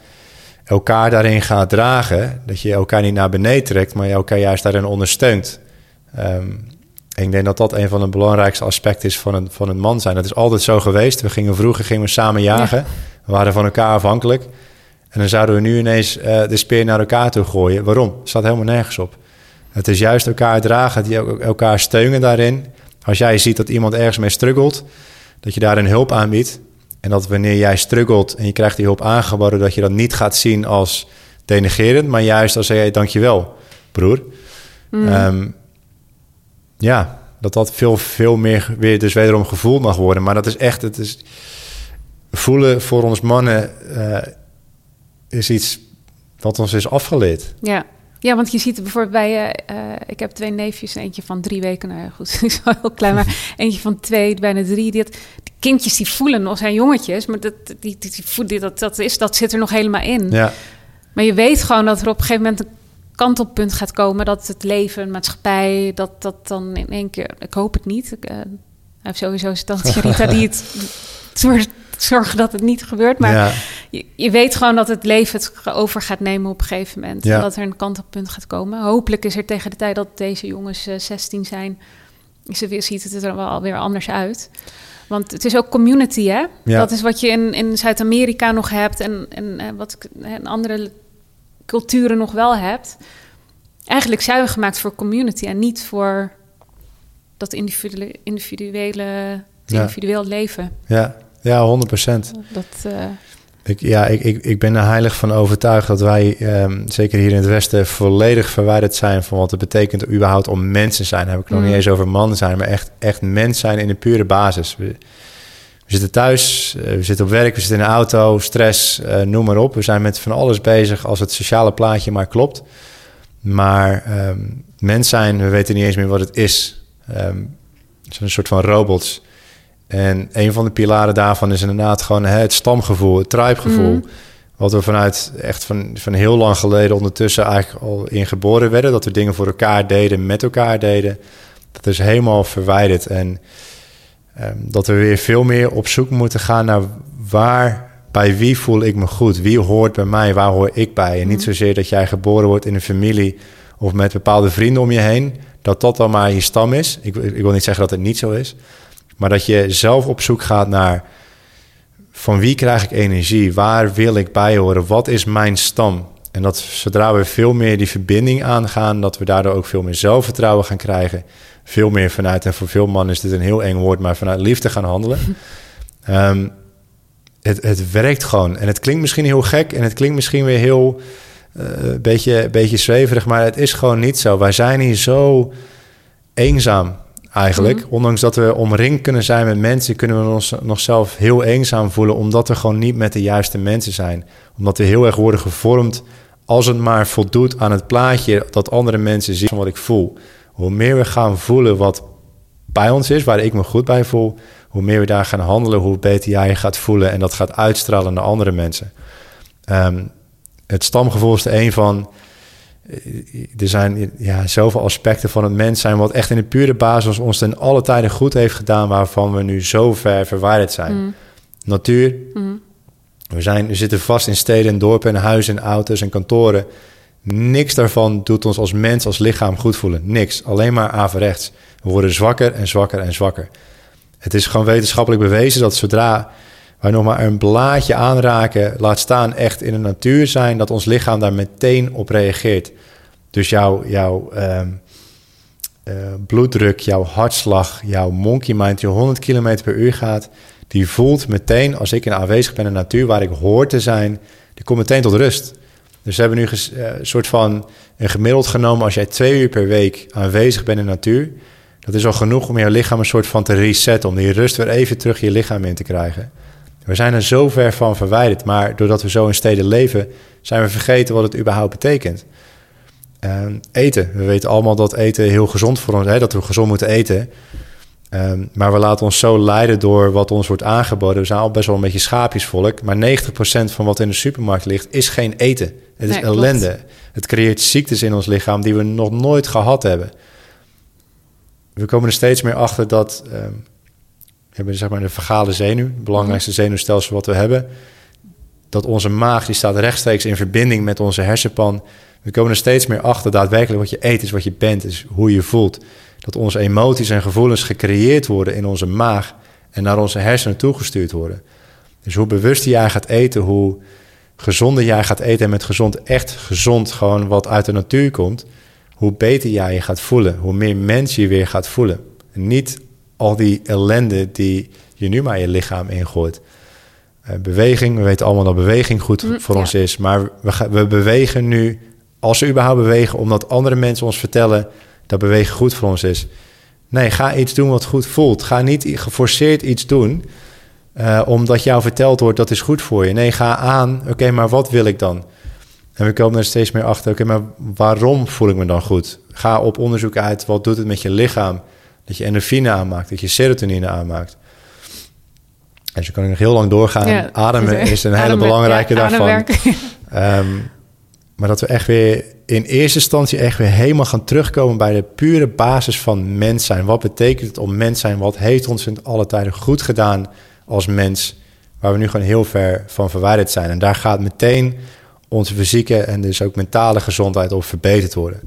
elkaar daarin gaat dragen. Dat je elkaar niet naar beneden trekt, maar je elkaar juist daarin ondersteunt. En ik denk dat dat een van de belangrijkste aspecten is van een, van een man zijn. Dat is altijd zo geweest. We gingen vroeger gingen we samen jagen. We waren van elkaar afhankelijk. En dan zouden we nu ineens eh, de speer naar elkaar toe gooien. Waarom? Het staat helemaal nergens op. Het is juist elkaar dragen, die elkaar steunen daarin. Als jij ziet dat iemand ergens mee struggelt, dat je daarin hulp aanbiedt. En dat wanneer jij struggelt en je krijgt die hulp aangeboden, dat je dat niet gaat zien als denigerend, maar juist als je dankjewel, broer. Mm. Ehm, ja, dat dat veel, veel meer weer dus wederom gevoeld mag worden. Maar dat is echt, het is voelen voor ons mannen eh, is iets wat ons is afgeleerd. Ja. Ja, want je ziet het bijvoorbeeld bij... eh, ik heb twee neefjes, eentje van drie weken. Nou ja, goed, is wel heel klein. Maar eentje van twee, bijna drie. Die, die kindjes die voelen nog, zijn jongetjes. Maar dat, die, die, die, dat, dat, is, dat zit er nog helemaal in. Ja, Maar je weet gewoon dat er op een gegeven moment een kantelpunt gaat komen. Dat het leven, maatschappij, dat dat dan in één keer... Ik hoop het niet. Ik, eh, heeft sowieso zijn tante Charita die het zorgt, zorgen dat het niet gebeurt. Maar ja, je, je weet gewoon dat het leven het over gaat nemen op een gegeven moment. Ja. En dat er een kantelpunt gaat komen. Hopelijk is er tegen de tijd dat deze jongens eh, 16 zijn... Is het weer, ziet het er wel weer anders uit. Want het is ook community, hè? Ja. Dat is wat je in, in Zuid-Amerika nog hebt... en, en eh, wat ik in andere culturen nog wel hebt. Eigenlijk zijn we gemaakt voor community... en niet voor dat individuele, individuele Ja. individueel leven. ja, ja, 100 procent. Dat, eh, Ik, ja, ik, ik, ik ben er heilig van overtuigd dat wij, ehm, zeker hier in het Westen, volledig verwijderd zijn van wat het betekent überhaupt om mensen zijn. Heb ik nog Mm. niet eens over man zijn, maar echt, echt mens zijn in de pure basis. We, we zitten thuis, eh, we zitten op werk, we zitten in de auto, stress, eh, noem maar op. We zijn met van alles bezig als het sociale plaatje maar klopt. Maar ehm, mens zijn, we weten niet eens meer wat het is. Het zijn een soort van robots. En een van de pilaren daarvan is inderdaad gewoon het stamgevoel, het tribegevoel. Mhm. Wat we vanuit echt van, van heel lang geleden ondertussen eigenlijk al ingeboren werden. Dat we dingen voor elkaar deden, met elkaar deden. Dat is helemaal verwijderd. En ehm, dat we weer veel meer op zoek moeten gaan naar waar, bij wie voel ik me goed? Wie hoort bij mij? Waar hoor ik bij? En niet zozeer dat jij geboren wordt in een familie of met bepaalde vrienden om je heen. Dat dat dan maar je stam is. Ik, ik wil niet zeggen dat het niet zo is. Maar dat je zelf op zoek gaat naar van wie krijg ik energie? Waar wil ik bij horen? Wat is mijn stam? En dat zodra we veel meer die verbinding aangaan, dat we daardoor ook veel meer zelfvertrouwen gaan krijgen. Veel meer vanuit, en voor veel mannen is dit een heel eng woord, maar vanuit liefde gaan handelen. Ehm, het, het werkt gewoon. En het klinkt misschien heel gek en het klinkt misschien weer heel eh, beetje, beetje zweverig, maar het is gewoon niet zo. Wij zijn hier zo eenzaam eigenlijk. Ondanks dat we omringd kunnen zijn met mensen, kunnen we ons nog zelf heel eenzaam voelen, omdat we gewoon niet met de juiste mensen zijn. Omdat we heel erg worden gevormd als het maar voldoet aan het plaatje dat andere mensen zien van wat ik voel. Hoe meer we gaan voelen wat bij ons is, waar ik me goed bij voel, hoe meer we daar gaan handelen, hoe beter jij je gaat voelen en dat gaat uitstralen naar andere mensen. Ehm, het stamgevoel is er een van. Eh, Er zijn ja, zoveel aspecten van het mens zijn, wat echt in de pure basis ons ten alle tijden goed heeft gedaan, waarvan we nu zo ver verwijderd zijn. Mm. Natuur. Mm. We, zijn, we zitten vast in steden en dorpen en huizen en auto's en kantoren. Niks daarvan doet ons als mens, als lichaam goed voelen. Niks. Alleen maar averechts. We worden zwakker en zwakker en zwakker. Het is gewoon wetenschappelijk bewezen dat zodra wij nog maar een blaadje aanraken, laat staan echt in de natuur zijn, dat ons lichaam daar meteen op reageert. Dus jouw, ehm, eh, bloeddruk, jouw hartslag, jouw monkey mind, die 100 km per uur gaat, die voelt meteen, als ik in aanwezig ben in de natuur waar ik hoor te zijn, die komt meteen tot rust. Dus we hebben nu ges- eh, een soort van een gemiddeld genomen, als jij twee uur per week aanwezig bent in de natuur, dat is al genoeg om je lichaam een soort van te resetten, om die rust weer even terug je lichaam in te krijgen. We zijn er zo ver van verwijderd, maar doordat we zo in steden leven, zijn we vergeten wat het überhaupt betekent. Ehm, eten. We weten allemaal dat eten heel gezond voor ons is, dat we gezond moeten eten. Ehm, maar we laten ons zo leiden door wat ons wordt aangeboden. We zijn al best wel een beetje schaapjesvolk. Maar 90% van wat in de supermarkt ligt, is geen eten. Het is Nee, klopt. ellende. Het creëert ziektes in ons lichaam die we nog nooit gehad hebben. We komen er steeds meer achter dat ehm, hebben zeg maar de vergale zenuw, het belangrijkste zenuwstelsel wat we hebben. Dat onze maag die staat rechtstreeks in verbinding met onze hersenpan. We komen er steeds meer achter daadwerkelijk wat je eet is wat je bent, is hoe je voelt. Dat onze emoties en gevoelens gecreëerd worden in onze maag en naar onze hersenen toegestuurd worden. Dus hoe bewuster jij gaat eten, hoe gezonder jij gaat eten en met gezond echt gezond gewoon wat uit de natuur komt, hoe beter jij je gaat voelen, hoe meer mens je weer gaat voelen. En niet al die ellende die je nu maar je lichaam ingooit. Uh, beweging, we weten allemaal dat beweging goed Mm, voor ja. ons is, maar we, we bewegen nu, als we überhaupt bewegen, omdat andere mensen ons vertellen dat bewegen goed voor ons is. Nee, ga iets doen wat goed voelt. Ga niet geforceerd iets doen eh, omdat jou verteld wordt dat is goed voor je. Nee, ga aan, oké, maar wat wil ik dan? En we komen er steeds meer achter, oké, maar waarom voel ik me dan goed? Ga op onderzoek uit, wat doet het met je lichaam? Dat je endorfine aanmaakt, dat je serotonine aanmaakt. En zo kan ik nog heel lang doorgaan. Ja, Ademen is een hele belangrijke ja, daarvan. Ehm, maar dat we echt weer in eerste instantie echt weer helemaal gaan terugkomen bij de pure basis van mens zijn. Wat betekent het om mens zijn? Wat heeft ons in alle tijden goed gedaan als mens? Waar we nu gewoon heel ver van verwijderd zijn. En daar gaat meteen onze fysieke en dus ook mentale gezondheid op verbeterd worden.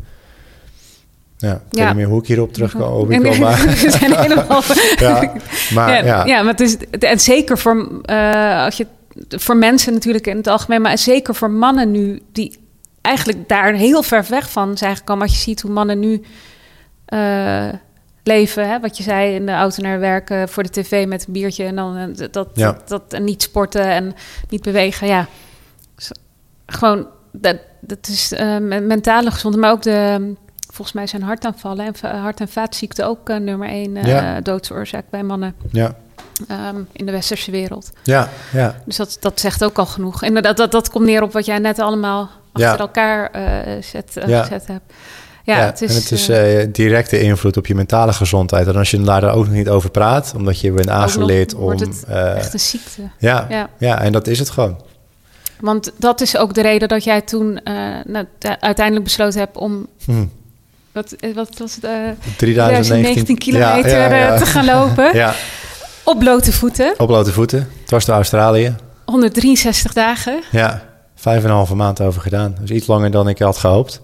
Ja, ik weet Ja. niet meer hoe ik hierop ik Nee, kom, maar, we zijn helemaal... ja, maar ja, ja, ja. maar het is, en zeker voor, eh, als je, voor mensen natuurlijk in het algemeen, maar zeker voor mannen nu, die eigenlijk daar heel ver weg van zijn gekomen. Als je ziet hoe mannen nu eh, leven, hè, wat je zei, in de auto naar werken, voor de tv met een biertje en dan eh, dat, Ja. dat, dat, en niet sporten en niet bewegen. Ja, gewoon, dat, dat is eh, me- mentale gezondheid, maar ook de... Volgens mij zijn hartaanvallen en va- hart- en vaatziekten ook eh, nummer één eh, Ja. doodsoorzaak bij mannen ja, ehm, in de westerse wereld. ja, ja, Dus dat, dat zegt ook al genoeg. Inderdaad, dat, dat komt neer op wat jij net allemaal achter Ja. elkaar eh, zet, eh, Ja. gezet hebt. Ja, Ja, het is, en het is eh, eh, directe invloed op je mentale gezondheid. En als je daar ook nog niet over praat, omdat je bent aangeleerd om. wordt het eh, echt een ziekte. ja, ja. Ja. en dat is het gewoon. Want dat is ook de reden dat jij toen eh, nou, de- uiteindelijk besloten hebt om... Hm. Wat, eh, wat was het? eh 3019 2019 kilometer Ja, ja, ja. eh, te gaan lopen. Ja, Op blote voeten. op blote voeten. Dwars door Australië. 163 dagen. Ja, vijf en een halve maand over gedaan. Dus iets langer dan ik had gehoopt.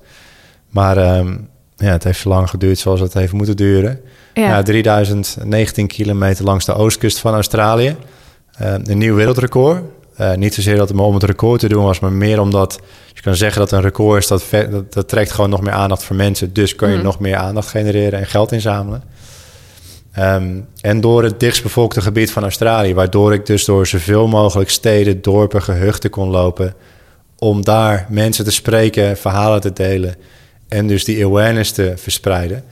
Maar ehm, ja, het heeft zo lang geduurd zoals het heeft moeten duren. Ja. Ja. 3019 kilometer langs de oostkust van Australië. Eh, een nieuw wereldrecord. Eh, niet zozeer dat het maar om het record te doen was, maar meer omdat je kan zeggen dat een record is, dat, dat, dat trekt gewoon nog meer aandacht voor mensen. Dus kan je Mhm. nog meer aandacht genereren en geld inzamelen. Ehm, en door het dichtstbevolkte gebied van Australië, waardoor ik dus door zoveel mogelijk steden, dorpen, gehuchten kon lopen. Om daar mensen te spreken, verhalen te delen en dus die awareness te verspreiden.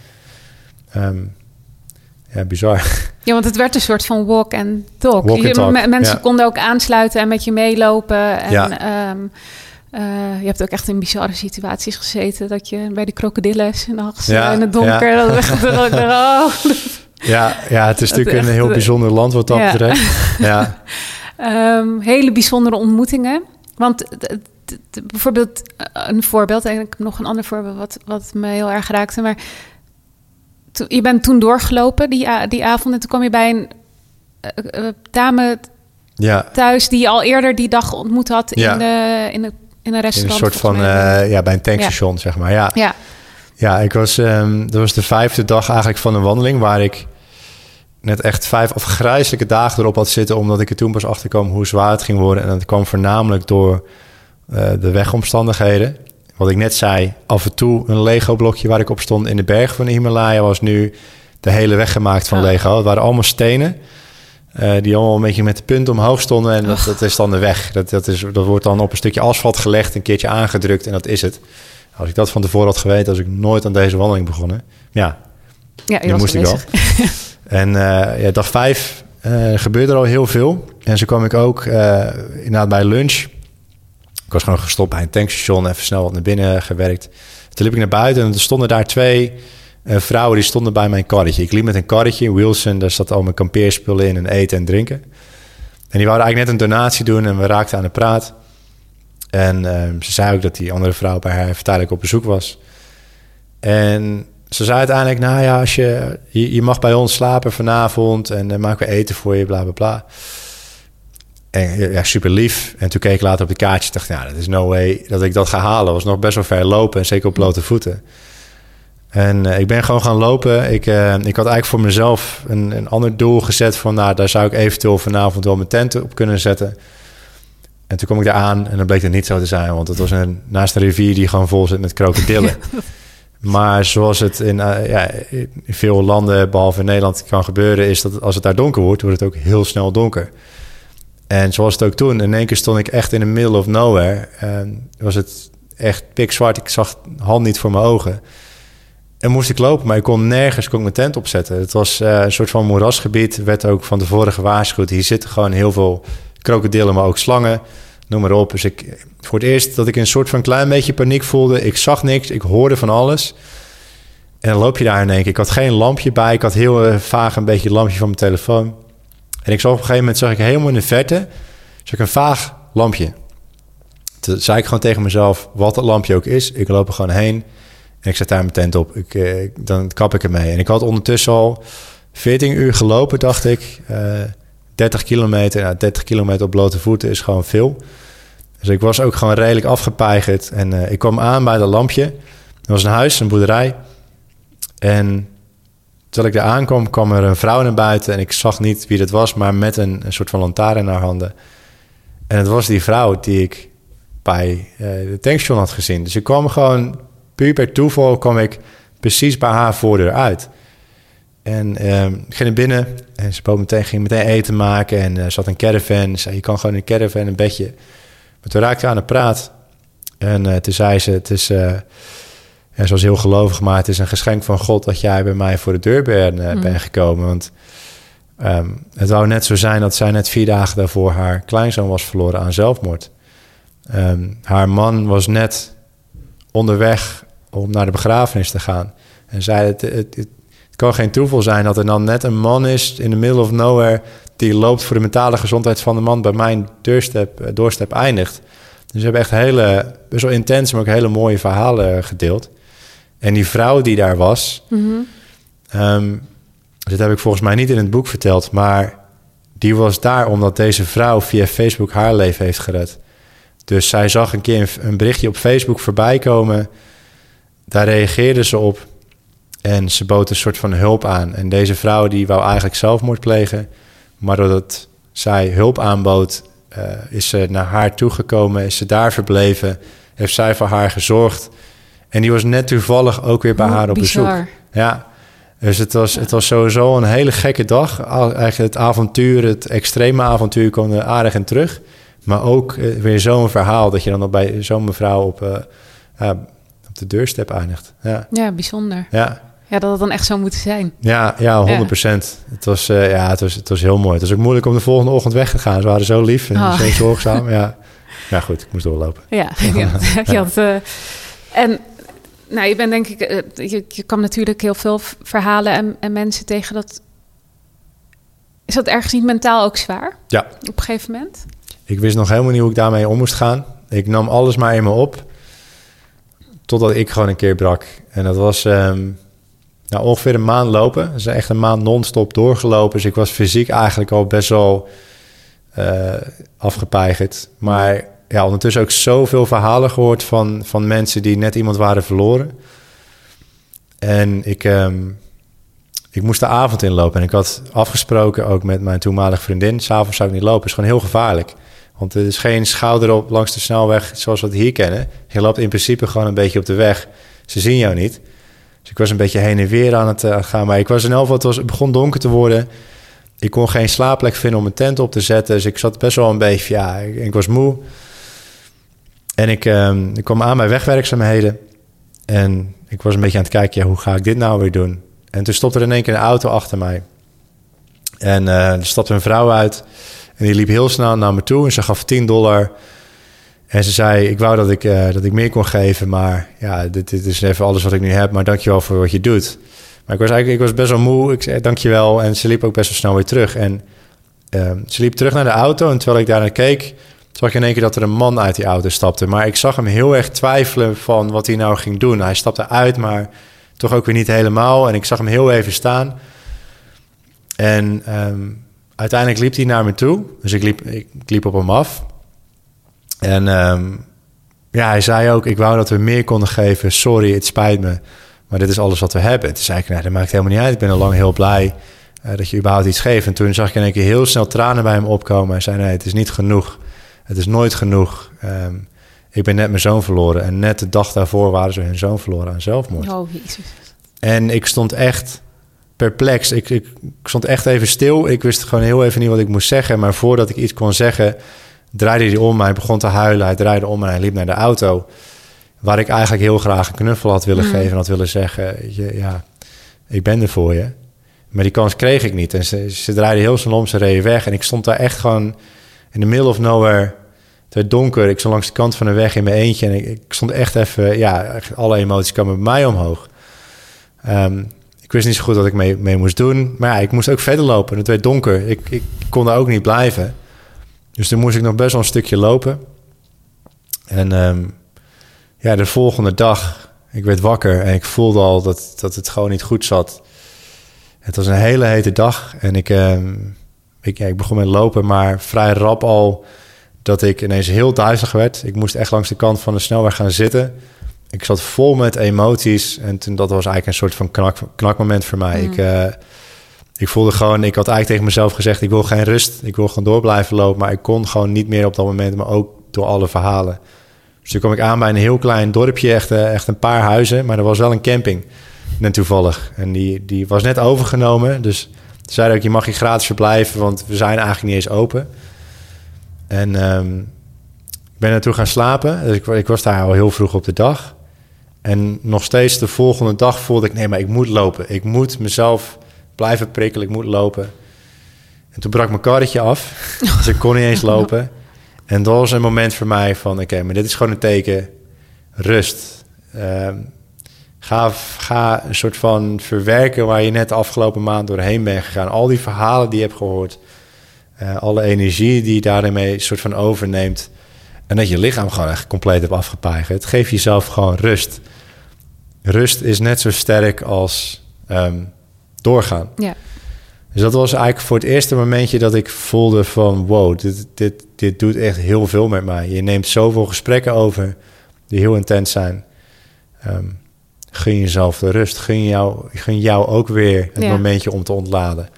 Ehm, ja, bizar. Ja, want het werd een soort van walk and talk. Walk and Je- talk, mensen ja. konden ook aansluiten en met je meelopen. En Ja. ehm, eh, je hebt ook echt in bizarre situaties gezeten. Dat je bij de krokodillen s'nachts Ja, in het donker... ja. Dat echt- oh. Ja, ja, het is natuurlijk een heel eh, bijzonder land wat dat ja. betreft. Ja, Ehm, hele bijzondere ontmoetingen. Want bijvoorbeeld, eh, een voorbeeld, eigenlijk nog een ander voorbeeld wat, wat me heel erg raakte. Maar je bent toen doorgelopen die, die avond en toen kwam je bij een eh, eh, dame ja. thuis die je al eerder die dag ontmoet had Ja. in, de, in, de, in een In restaurant. een soort van, eh, ja, bij een tankstation, zeg maar. Ja, ja, ja ik was, ehm, dat was de vijfde dag eigenlijk van een wandeling waar ik net echt vijf afgrijzelijke dagen erop had zitten, omdat ik er toen pas achter kwam hoe zwaar het ging worden. En dat kwam voornamelijk door de wegomstandigheden. Wat ik net zei, af en toe een Lego-blokje waar ik op stond in de berg van de Himalaya was nu de hele weg gemaakt van Oh. Lego. Het waren allemaal stenen. eh, die allemaal een beetje met de punt omhoog stonden. En dat, dat is dan de weg. Dat, dat, is, dat wordt dan op een stukje asfalt gelegd, een keertje aangedrukt en dat is het. Als ik dat van tevoren had geweten, was ik nooit aan deze wandeling begonnen. Ja, ja je moest ik wel. En eh, ja, dag vijf eh, gebeurde er al heel veel. En zo kwam ik ook inderdaad bij lunch. Ik was gewoon gestopt bij een tankstation, even snel wat naar binnen gewerkt. Toen liep ik naar buiten en er stonden daar twee eh, vrouwen die stonden bij mijn karretje. Ik liep met een karretje, Wilson, daar zat al mijn kampeerspullen in en eten en drinken. En die wouden eigenlijk net een donatie doen en we raakten aan de praat. En eh, ze zei ook dat die andere vrouw bij haar tijdelijk op bezoek was. En ze zei uiteindelijk, nou ja, als je, je, je mag bij ons slapen vanavond en dan maken we eten voor je, bla bla bla. En ja, super lief. En toen keek ik later op de kaartje dacht, ja, dat is no way dat ik dat ga halen. was nog best wel ver lopen en zeker op blote voeten. En eh, ik ben gewoon gaan lopen. Ik, eh, ik had eigenlijk voor mezelf een, een ander doel gezet van, nou, daar zou ik eventueel vanavond wel mijn tent op kunnen zetten. En toen kom ik daar aan en dan bleek het niet zo te zijn, want het was een, naast een rivier die gewoon vol zit met krokodillen. Maar zoals het in, eh, ja, in veel landen, behalve in Nederland, kan gebeuren, is dat als het daar donker wordt, wordt het ook heel snel donker. En zoals het ook toen, in één keer stond ik echt in the middle of nowhere. En was het echt pikzwart. Ik zag hand niet voor mijn ogen. En moest ik lopen, maar ik kon nergens kon ik mijn tent opzetten. Het was eh, een soort van moerasgebied. Werd ook van tevoren gewaarschuwd. Hier zitten gewoon heel veel krokodillen, maar ook slangen. Noem maar op. Dus ik, voor het eerst dat ik een soort van klein beetje paniek voelde. Ik zag niks, ik hoorde van alles. En dan loop je daar in één keer. Ik had geen lampje bij. Ik had heel uh, vaag een beetje lampje van mijn telefoon. En ik zag op een gegeven moment, zag ik helemaal in de verte, zag ik een vaag lampje. Toen zei ik gewoon tegen mezelf, wat dat lampje ook is, ik loop er gewoon heen. En ik zet daar mijn tent op. Ik, eh, dan kap ik ermee. En ik had ondertussen al 14 uur gelopen, dacht ik. Uh, 30 kilometer. Nou, 30 kilometer op blote voeten is gewoon veel. Dus ik was ook gewoon redelijk afgepeigerd. En uh, ik kwam aan bij dat lampje. Er was een huis, een boerderij. En Terwijl ik er aankwam, kwam er een vrouw naar buiten en ik zag niet wie dat was, maar met een, soort van lantaarn in haar handen. En het was die vrouw die ik bij uh, de tankstation had gezien. Dus ik kwam gewoon, puur per toeval, kwam ik precies bij haar voordeur uit. En uh, ging binnen en ze bood meteen, ging meteen eten maken en uh, zat een caravan. Ze zei, je kan gewoon een caravan een bedje. Maar toen raakte aan de praat. En uh, toen zei ze, het is en zoals heel gelovig, maar het is een geschenk van God dat jij bij mij voor de deur bent, uh, mm. gekomen. Want um, het wou net zo zijn dat zij net vier dagen daarvoor haar kleinzoon was verloren aan zelfmoord. Um, haar man was net onderweg om naar de begrafenis te gaan. En zei: het, het, het, kan geen toeval zijn dat er dan net een man is in the middle of nowhere. die loopt voor de mentale gezondheid van de man bij mijn uh, doorstep eindigt. Dus ze hebben echt hele, best wel intens, maar ook hele mooie verhalen gedeeld. En die vrouw die daar was, mm dit heb ik volgens mij niet in het boek verteld, maar die was daar omdat deze vrouw via Facebook haar leven heeft gered. Dus zij zag een keer een berichtje op Facebook voorbij komen. Daar reageerde ze op en ze bood een soort van hulp aan. En deze vrouw die wou eigenlijk zelfmoord plegen, maar doordat zij hulp aanbood, uh, is ze naar haar toegekomen, is ze daar verbleven, heeft zij voor haar gezorgd. En die was net toevallig ook weer bij haar op bezoek. Ja, dus het was, het was sowieso een hele gekke dag. Eigenlijk het avontuur, het extreme avontuur kwam er aardig in terug. Maar ook eh, weer zo'n verhaal dat je dan nog bij zo'n mevrouw op, uh, op de deurstep eindigt. Ja, ja bijzonder. Ja. Ja, dat het dan echt zo moet zijn. Ja, ja 100 procent. Ja. Het, was, uh, ja, het, was, het was heel mooi. Het was ook moeilijk om de volgende ochtend weg te gaan. Ze waren zo lief en oh. zo zorgzaam. Ja. ja, goed, ik moest doorlopen. Ja, ja. je had, en nou, je bent denk ik, uh, je, je kan natuurlijk heel veel verhalen en, en, mensen tegen dat. Is dat ergens niet mentaal ook zwaar? Ja. Op een gegeven moment? Ik wist nog helemaal niet hoe ik daarmee om moest gaan. Ik nam alles maar in me op. Totdat ik gewoon een keer brak. En dat was um, nou, ongeveer een maand lopen. Dat is echt een maand non-stop doorgelopen. Dus ik was fysiek eigenlijk al best wel uh, afgepeigerd. Maar ja, ondertussen ook zoveel verhalen gehoord van, van mensen die net iemand waren verloren. En ik, um, ik moest de avond inlopen. En ik had afgesproken ook met mijn toenmalige vriendin. S'avonds zou ik niet lopen. Is gewoon heel gevaarlijk. Want het is geen schouder op langs de snelweg zoals we het hier kennen. Je loopt in principe gewoon een beetje op de weg. Ze zien jou niet. Dus ik was een beetje heen en weer aan het uh, gaan. Maar ik was in elk geval, het, was, begon donker te worden. Ik kon geen slaapplek vinden om een tent op te zetten. Dus ik zat best wel een beetje, ja, ik was moe. En ik, uh, ik kwam aan bij wegwerkzaamheden. En ik was een beetje aan het kijken, ja, hoe ga ik dit nou weer doen? En toen stopte er in één keer een auto achter mij. En uh, er stapte een vrouw uit. En die liep heel snel naar me toe en ze gaf 10 dollar. En ze zei, ik wou dat ik, uh, dat ik meer kon geven, maar ja, dit, is even alles wat ik nu heb. Maar dankjewel voor wat je doet. Maar ik was eigenlijk ik was best wel moe. Ik zei, dankjewel. En ze liep ook best wel snel weer terug. En uh, ze liep terug naar de auto. En terwijl ik daar naar keek, zag ik in één keer dat er een man uit die auto stapte. Maar ik zag hem heel erg twijfelen van wat hij nou ging doen. Hij stapte uit, maar toch ook weer niet helemaal. En ik zag hem heel even staan. En ehm, uiteindelijk liep hij naar me toe. Dus ik liep, ik, liep op hem af. En ehm, ja, hij zei ook, ik wou dat we meer konden geven. Sorry, het spijt me. Maar dit is alles wat we hebben. Toen zei ik, dat maakt helemaal niet uit. Ik ben al lang heel blij uh, dat je überhaupt iets geeft. En toen zag ik in één keer heel snel tranen bij hem opkomen. Hij zei, nee, het is niet genoeg. Het is nooit genoeg. Ehm, ik ben net mijn zoon verloren. En net de dag daarvoor waren ze hun zoon verloren aan zelfmoord. Oh, jezus. En ik stond echt perplex. Ik, ik, ik, stond echt even stil. Ik wist gewoon heel even niet wat ik moest zeggen. Maar voordat ik iets kon zeggen, draaide hij om. Hij begon te huilen. Hij draaide om en hij liep naar de auto. Waar ik eigenlijk heel graag een knuffel had willen mm. geven. En had willen zeggen, je, ja, ik ben er voor je. Maar die kans kreeg ik niet. En ze, ze draaide heel snel om, ze reden weg. En ik stond daar echt gewoon in the middle of nowhere. Het werd donker. Ik stond langs de kant van de weg in mijn eentje. En ik, stond echt even... Ja, alle emoties kwamen bij mij omhoog. Ehm, ik wist niet zo goed wat ik mee, mee moest doen. Maar ja, ik moest ook verder lopen. Het werd donker. Ik, ik kon daar ook niet blijven. Dus toen moest ik nog best wel een stukje lopen. En ehm, ja, de volgende dag... Ik werd wakker en ik voelde al dat, dat het gewoon niet goed zat. Het was een hele hete dag en ik, ehm, ik, ja, ik begon met lopen, maar vrij rap al dat ik ineens heel duizelig werd. Ik moest echt langs de kant van de snelweg gaan zitten. Ik zat vol met emoties en toen, dat was eigenlijk een soort van knak, knakmoment voor mij. Ik, mm. eh, ik voelde gewoon, ik had eigenlijk tegen mezelf gezegd, ik wil geen rust. Ik wil gewoon door blijven lopen, maar ik kon gewoon niet meer op dat moment, maar ook door alle verhalen. Dus toen kwam ik aan bij een heel klein dorpje, echt, eh, echt een paar huizen, maar er was wel een camping. Net toevallig. En die, die was net overgenomen. Dus ze zeiden ook, je mag hier gratis verblijven, want we zijn eigenlijk niet eens open. En um, ik ben naartoe gaan slapen. Dus ik, ik was daar al heel vroeg op de dag. En nog steeds de volgende dag voelde ik, nee, maar ik moet lopen. Ik moet mezelf blijven prikkelen, ik moet lopen. En toen brak mijn karretje af, dus ik kon niet eens lopen. En dat was een moment voor mij van, oké, maar dit is gewoon een teken, rust. Um, Ga, ga een soort van verwerken waar je net de afgelopen maand doorheen bent gegaan. Al die verhalen die je hebt gehoord. Uh, alle energie die je daarmee soort van overneemt. En dat je lichaam gewoon echt compleet hebt afgepeigerd. Geef jezelf gewoon rust. Rust is net zo sterk als um, doorgaan. Ja. Dus dat was eigenlijk voor het eerste momentje dat ik voelde van... wow, dit, dit, dit doet echt heel veel met mij. Je neemt zoveel gesprekken over die heel intens zijn. Um, gun jezelf de rust. Gun jou, gun jou ook weer het momentje om te ontladen.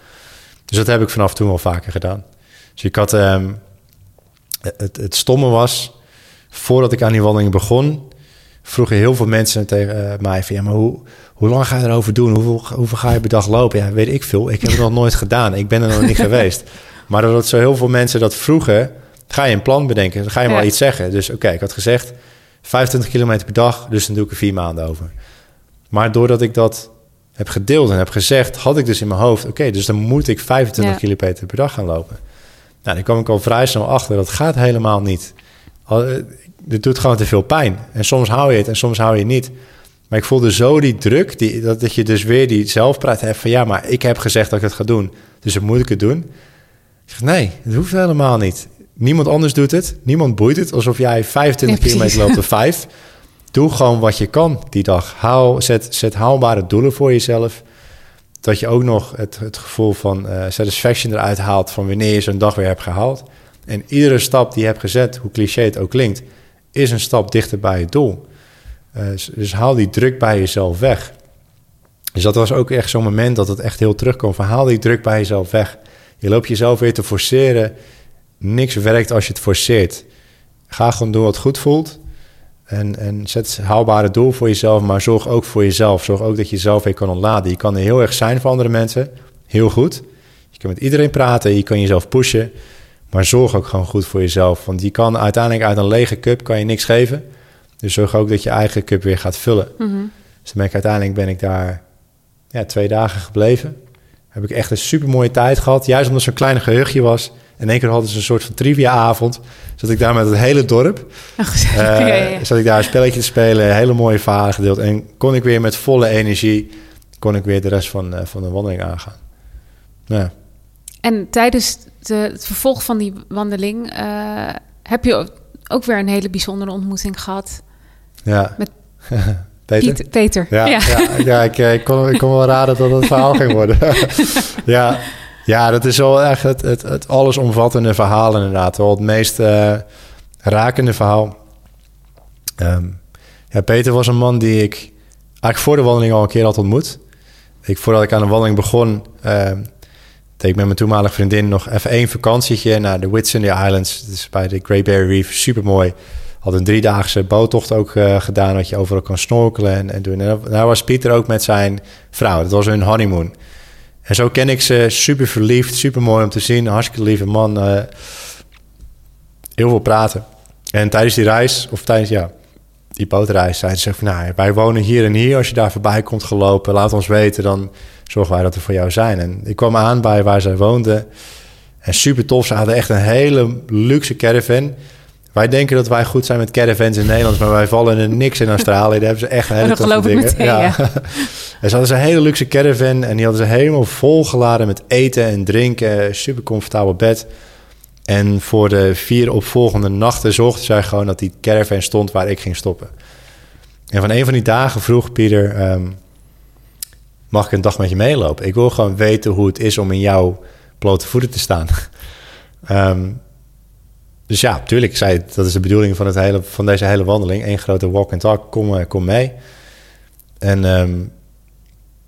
Dus dat heb ik vanaf toen wel vaker gedaan. Dus ik had... Um, het, het stomme was... Voordat ik aan die wandeling begon... vroegen heel veel mensen tegen uh, mij van... Ja, maar hoe, hoe lang ga je erover doen? Hoeveel, hoeveel ga je per dag lopen? Ja, weet ik veel. Ik heb het nog nooit gedaan. Ik ben er nog niet geweest. Maar doordat zo heel veel mensen dat vroegen... ga je een plan bedenken. Dan ga je ja. maar iets zeggen. Dus oké, ik had gezegd... 25 kilometer per dag, dus dan doe ik er vier maanden over. Maar doordat ik dat heb gedeeld en heb gezegd, had ik dus in mijn hoofd: oké, dus dan moet ik 25 ja. kilometer per dag gaan lopen. Nou, dan kwam ik al vrij snel achter. Dat gaat helemaal niet. Eh, dit doet gewoon te veel pijn. En soms hou je het en soms hou je het niet. Maar ik voelde zo die druk, die, dat, dat je dus weer die zelfpraat hebt van... ja, maar ik heb gezegd dat ik het ga doen, dus dan moet ik het doen. Ik zeg, nee, het hoeft helemaal niet. Niemand anders doet het, niemand boeit het. Alsof jij 25 ja, kilometer loopt of 5. Doe gewoon wat je kan die dag. Zet, zet haalbare doelen voor jezelf. Dat je ook nog het, het gevoel van uh, satisfaction eruit haalt van wanneer je zo'n dag weer hebt gehaald. En iedere stap die je hebt gezet, hoe cliché het ook klinkt, is een stap dichter bij het doel. Uh, dus haal die druk bij jezelf weg. Dus dat was ook echt zo'n moment dat het echt heel terugkomt. Van haal die druk bij jezelf weg. Je loopt jezelf weer te forceren. Niks werkt als je het forceert. Ga gewoon doen wat goed voelt. En, en zet haalbare doel voor jezelf, maar zorg ook voor jezelf. Zorg ook dat je jezelf weer kan ontladen. Je kan er heel erg zijn voor andere mensen, heel goed. Je kan met iedereen praten, je kan jezelf pushen. Maar zorg ook gewoon goed voor jezelf. Want je kan uiteindelijk uit een lege cup kan je niks geven. Dus zorg ook dat je eigen cup weer gaat vullen. Mm -hmm. Dus ben ik, uiteindelijk ben ik daar ja, twee dagen gebleven. Heb ik echt een super mooie tijd gehad. Juist omdat het zo'n klein geheugje was. In één keer hadden ze een soort van trivia-avond. Zat ik daar met het hele dorp. Oh, uh, ja, ja. Zat ik daar een spelletje te spelen, hele mooie verhalen gedeeld. En kon ik weer met volle energie, kon ik weer de rest van, uh, van de wandeling aangaan. Ja. En tijdens de, het vervolg van die wandeling uh, heb je ook weer een hele bijzondere ontmoeting gehad. Ja. Met Peter? Piet, Peter. Ja, Ja. ja. ja, ik, eh, ik, kon, ik kon wel raden dat het verhaal ging worden. ja, ja, dat is wel echt het, het, het allesomvattende verhaal inderdaad. Wel het meest eh, rakende verhaal. Ehm, ja, Peter was een man die ik eigenlijk voor de wandeling al een keer had ontmoet. Ik, voordat ik aan de wandeling begon, ehm, deed met mijn toenmalige vriendin nog even één vakantietje naar de Whitsunday Islands. Is bij de Great Barrier Reef, super mooi. Had een driedaagse boottocht ook eh, gedaan, dat je overal kan snorkelen en, en doen. En daar was Pieter ook met zijn vrouw. Dat was hun honeymoon. En zo ken ik ze, super verliefd, super mooi om te zien. Hartstikke lieve man. eh, heel veel praten. En tijdens die reis, of tijdens ja, die bootreis, zeiden ze van... Nou, wij wonen hier en hier. Als je daar voorbij komt gelopen, laat ons weten. Dan zorgen wij dat we voor jou zijn. En ik kwam aan bij waar zij woonden. En super tof. Ze hadden echt een hele luxe caravan. Wij denken dat wij goed zijn met caravans in Nederland, maar wij vallen in niks in Australië. Daar hebben ze echt een hele toffe dingen. meteen, ja. en ze hadden ze een hele luxe caravan en die hadden ze helemaal volgeladen met eten en drinken. Super comfortabel bed. En voor de vier opvolgende nachten zorgden zij gewoon dat die caravan stond waar ik ging stoppen. En van een van die dagen vroeg Pieter, ehm, mag ik een dag met je meelopen? Ik wil gewoon weten hoe het is om in jouw blote voeten te staan. Ehm, dus ja, tuurlijk, zei, dat is de bedoeling van, het hele, van deze hele wandeling. Eén grote walk and talk, kom, eh, kom mee. En ehm,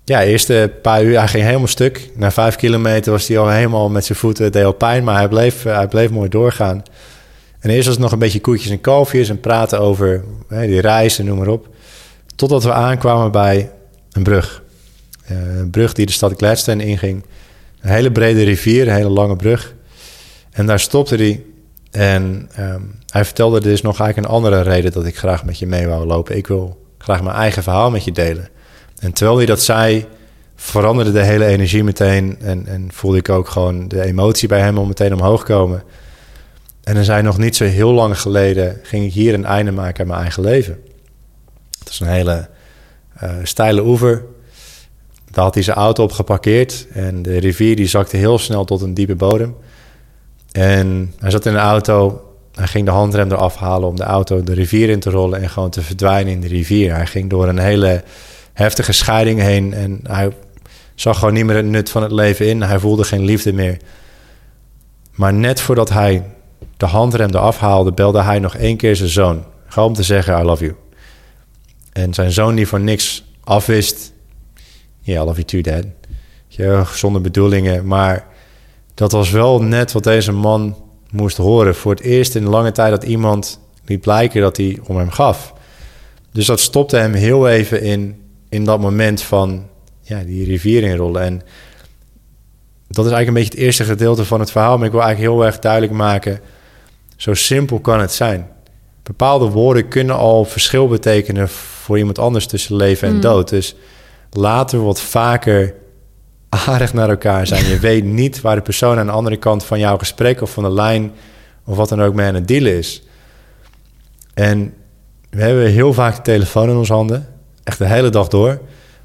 ja, eerste paar uur, hij ging helemaal stuk. Na vijf kilometer was hij al helemaal met zijn voeten, het deed al pijn, maar hij bleef, eh, hij bleef mooi doorgaan. En eerst was het nog een beetje koetjes en kalfjes en praten over die reis en noem maar op. Totdat we aankwamen bij een brug. Eh, een brug die de stad Gladstone inging. Een hele brede rivier, een hele lange brug. En daar stopte hij. En ehm, hij vertelde, er is nog eigenlijk een andere reden dat ik graag met je mee wou lopen. Ik wil graag mijn eigen verhaal met je delen. En terwijl hij dat zei, veranderde de hele energie meteen. En, en voelde ik ook gewoon de emotie bij hem om meteen omhoog komen. En dan zei nog niet zo heel lang geleden, ging ik hier een einde maken aan mijn eigen leven. Het is een hele eh, steile oever. Daar had hij zijn auto op geparkeerd. En de rivier die zakte heel snel tot een diepe bodem. En hij zat in de auto. Hij ging de handrem eraf halen om de auto de rivier in te rollen en gewoon te verdwijnen in de rivier. Hij ging door een hele heftige scheiding heen en hij zag gewoon niet meer het nut van het leven in. Hij voelde geen liefde meer. Maar net voordat hij de handrem eraf haalde, belde hij nog één keer zijn zoon. Gewoon om te zeggen, I love you. En zijn zoon die voor niks afwist. Ja, yeah, I love you too, dad. Zonder bedoelingen, maar dat was wel net wat deze man moest horen. Voor het eerst in lange tijd dat iemand liet blijken dat hij om hem gaf. Dus dat stopte hem heel even in, in dat moment van ja, die rivier inrollen. En dat is eigenlijk een beetje het eerste gedeelte van het verhaal. Maar ik wil eigenlijk heel erg duidelijk maken, zo simpel kan het zijn. Bepaalde woorden kunnen al verschil betekenen voor iemand anders tussen leven en Mm. dood. Dus laten we wat vaker aardig naar elkaar zijn. Je weet niet waar de persoon aan de andere kant van jouw gesprek of van de lijn of wat dan ook mee aan het dealen is. En we hebben heel vaak de telefoon in onze handen, echt de hele dag door.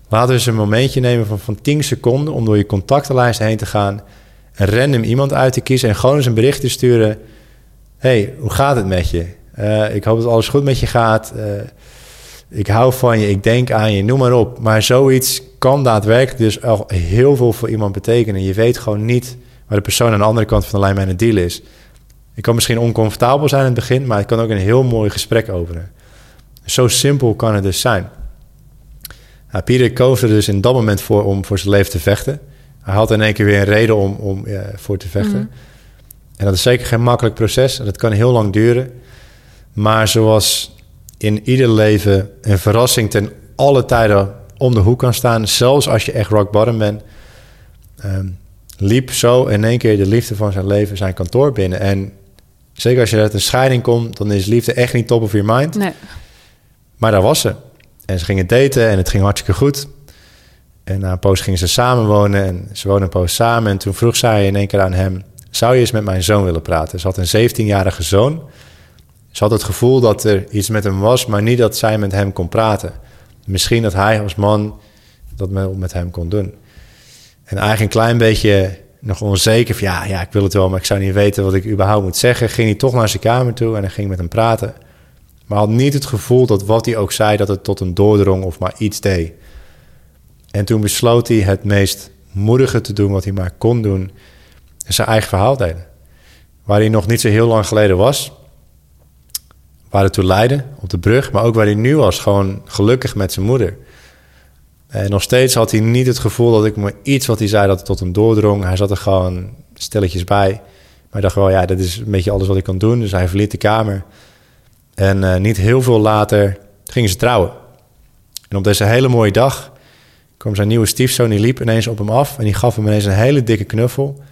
Laten we eens een momentje nemen van, van 10 seconden om door je contactenlijst heen te gaan en random iemand uit te kiezen en gewoon eens een bericht te sturen. hey, hoe gaat het met je? Eh, ik hoop dat alles goed met je gaat. Eh, ik hou van je, ik denk aan je, noem maar op. Maar zoiets kan daadwerkelijk dus al heel veel voor iemand betekenen. Je weet gewoon niet waar de persoon aan de andere kant van de lijn bij een deal is. Het kan misschien oncomfortabel zijn in het begin, maar het kan ook een heel mooi gesprek openen. Zo simpel kan het dus zijn. Nou, Pieter koos er dus in dat moment voor om voor zijn leven te vechten. Hij had in één keer weer een reden om, om ja, voor te vechten. Mhm. En dat is zeker geen makkelijk proces. En dat kan heel lang duren. Maar zoals in ieder leven een verrassing ten alle tijden om de hoek kan staan, zelfs als je echt rock bottom bent, ehm, liep zo in één keer de liefde van zijn leven zijn kantoor binnen. En zeker als je uit een scheiding komt, dan is liefde echt niet top of your mind. Nee. Maar daar was ze. En ze gingen daten en het ging hartstikke goed. En na een poos gingen ze samenwonen en ze woonden een poos samen. En toen vroeg zij in één keer aan hem, zou je eens met mijn zoon willen praten? Ze had een 17-jarige zoon. Ze had het gevoel dat er iets met hem was, maar niet dat zij met hem kon praten. Misschien dat hij als man dat met hem kon doen. En eigenlijk een klein beetje nog onzeker van ja, ja, ik wil het wel, maar ik zou niet weten wat ik überhaupt moet zeggen. Ging hij toch naar zijn kamer toe en ging met hem praten. Maar had niet het gevoel dat wat hij ook zei, dat het tot hem doordrong of maar iets deed. En toen besloot hij het meest moedige te doen wat hij maar kon doen. En zijn eigen verhaal delen. Waar hij nog niet zo heel lang geleden was. Waar het toe leidde, op de brug. Maar ook waar hij nu was, gewoon gelukkig met zijn moeder. En nog steeds had hij niet het gevoel dat ik me iets wat hij zei, dat het tot hem doordrong. Hij zat er gewoon stilletjes bij. Maar hij dacht wel, ja, dat is een beetje alles wat ik kan doen. Dus hij verliet de kamer. En eh, niet heel veel later gingen ze trouwen. En op deze hele mooie dag kwam zijn nieuwe stiefzoon, die liep ineens op hem af en die gaf hem ineens een hele dikke knuffel.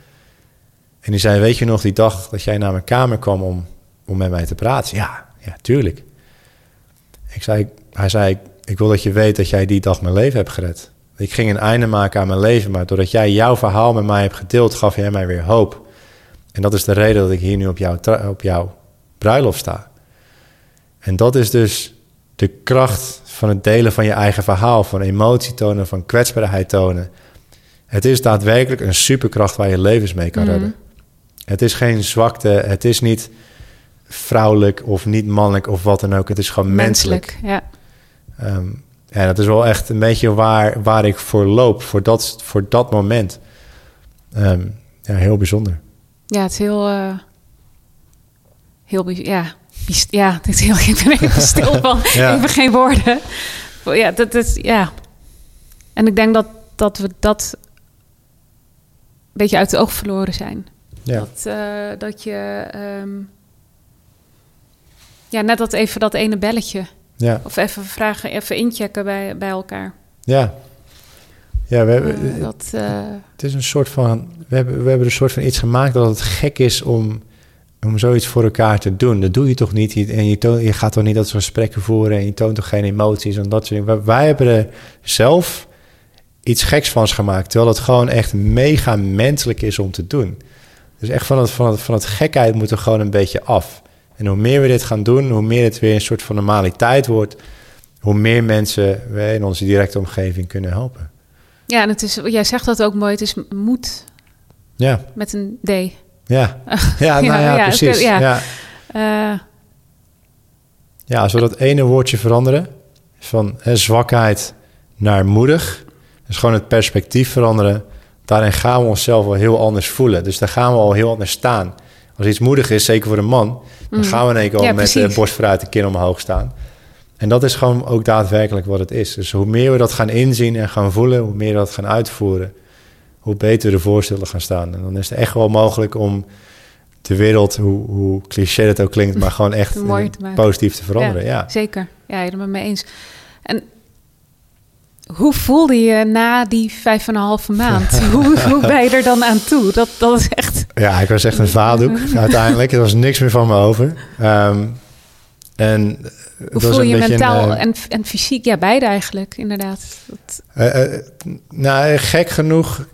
En die zei, weet je nog die dag dat jij naar mijn kamer kwam om, om met mij te praten? Ja, ja, tuurlijk. Ik zei, hij zei, ik wil dat je weet dat jij die dag mijn leven hebt gered. Ik ging een einde maken aan mijn leven, maar doordat jij jouw verhaal met mij hebt gedeeld, gaf jij mij weer hoop. En dat is de reden dat ik hier nu op, jou, op jouw bruiloft sta. En dat is dus de kracht van het delen van je eigen verhaal, van emotie tonen, van kwetsbaarheid tonen. Het is daadwerkelijk een superkracht waar je levens mee kan redden. Het is geen zwakte, het is niet vrouwelijk of niet mannelijk of wat dan ook. Het is gewoon menselijk. ja. Ehm, en dat is wel echt een beetje waar, waar ik voor loop, voor dat, voor dat moment. Ehm, ja, heel bijzonder. Ja, het is heel... Uh, heel... Ja, ja, dit is heel, ik ben even stil van. ja. Even geen woorden. Ja, dat is, ja. En ik denk dat, dat we dat een beetje uit de oog verloren zijn. Ja. Dat, uh, dat je... Um, ja, net dat even dat ene belletje. Ja. Of even vragen, even inchecken bij, bij elkaar. Ja. Ja, we hebben, uh, dat, uh, het is een soort van... We hebben, we hebben een soort van iets gemaakt dat het gek is om om zoiets voor elkaar te doen. Dat doe je toch niet? En je, toont, je gaat toch niet dat soort gesprekken voeren en je toont toch geen emoties en dat soort dingen. Wij hebben er zelf iets geks van gemaakt, terwijl het gewoon echt mega menselijk is om te doen. Dus echt van het, van het, van het gekheid moet er gewoon een beetje af. En hoe meer we dit gaan doen, hoe meer het weer een soort van normaliteit wordt, hoe meer mensen we in onze directe omgeving kunnen helpen. Ja, en het is, jij zegt dat ook mooi, het is moed. Ja. Met een D. Ja, ja, nou ja, ja precies. Ja. Ja. Uh, ja, als we dat ene woordje veranderen, van hè, zwakheid naar moedig, dus gewoon het perspectief veranderen, daarin gaan we onszelf wel heel anders voelen. Dus daar gaan we al heel anders staan. Als iets moedig is, zeker voor een man, dan mm. gaan we in één keer met de borst vooruit de kin omhoog staan. En dat is gewoon ook daadwerkelijk wat het is. Dus hoe meer we dat gaan inzien en gaan voelen, hoe meer we dat gaan uitvoeren, hoe beter we ervoor zullen gaan staan. En dan is het echt wel mogelijk om de wereld, hoe, hoe cliché het ook klinkt, maar gewoon echt positief te veranderen. Ja, Zeker, ja, helemaal mee eens. En hoe voelde je na die vijf en een halve maand? hoe, hoe ben je er dan aan toe? Dat, dat is echt... Ja, ik was echt een vaardoek uiteindelijk. Er was niks meer van me over. Um, en hoe voel je mentaal uh, en, en fysiek? Ja, beide eigenlijk, inderdaad. Dat... Uh, uh, nou, gek genoeg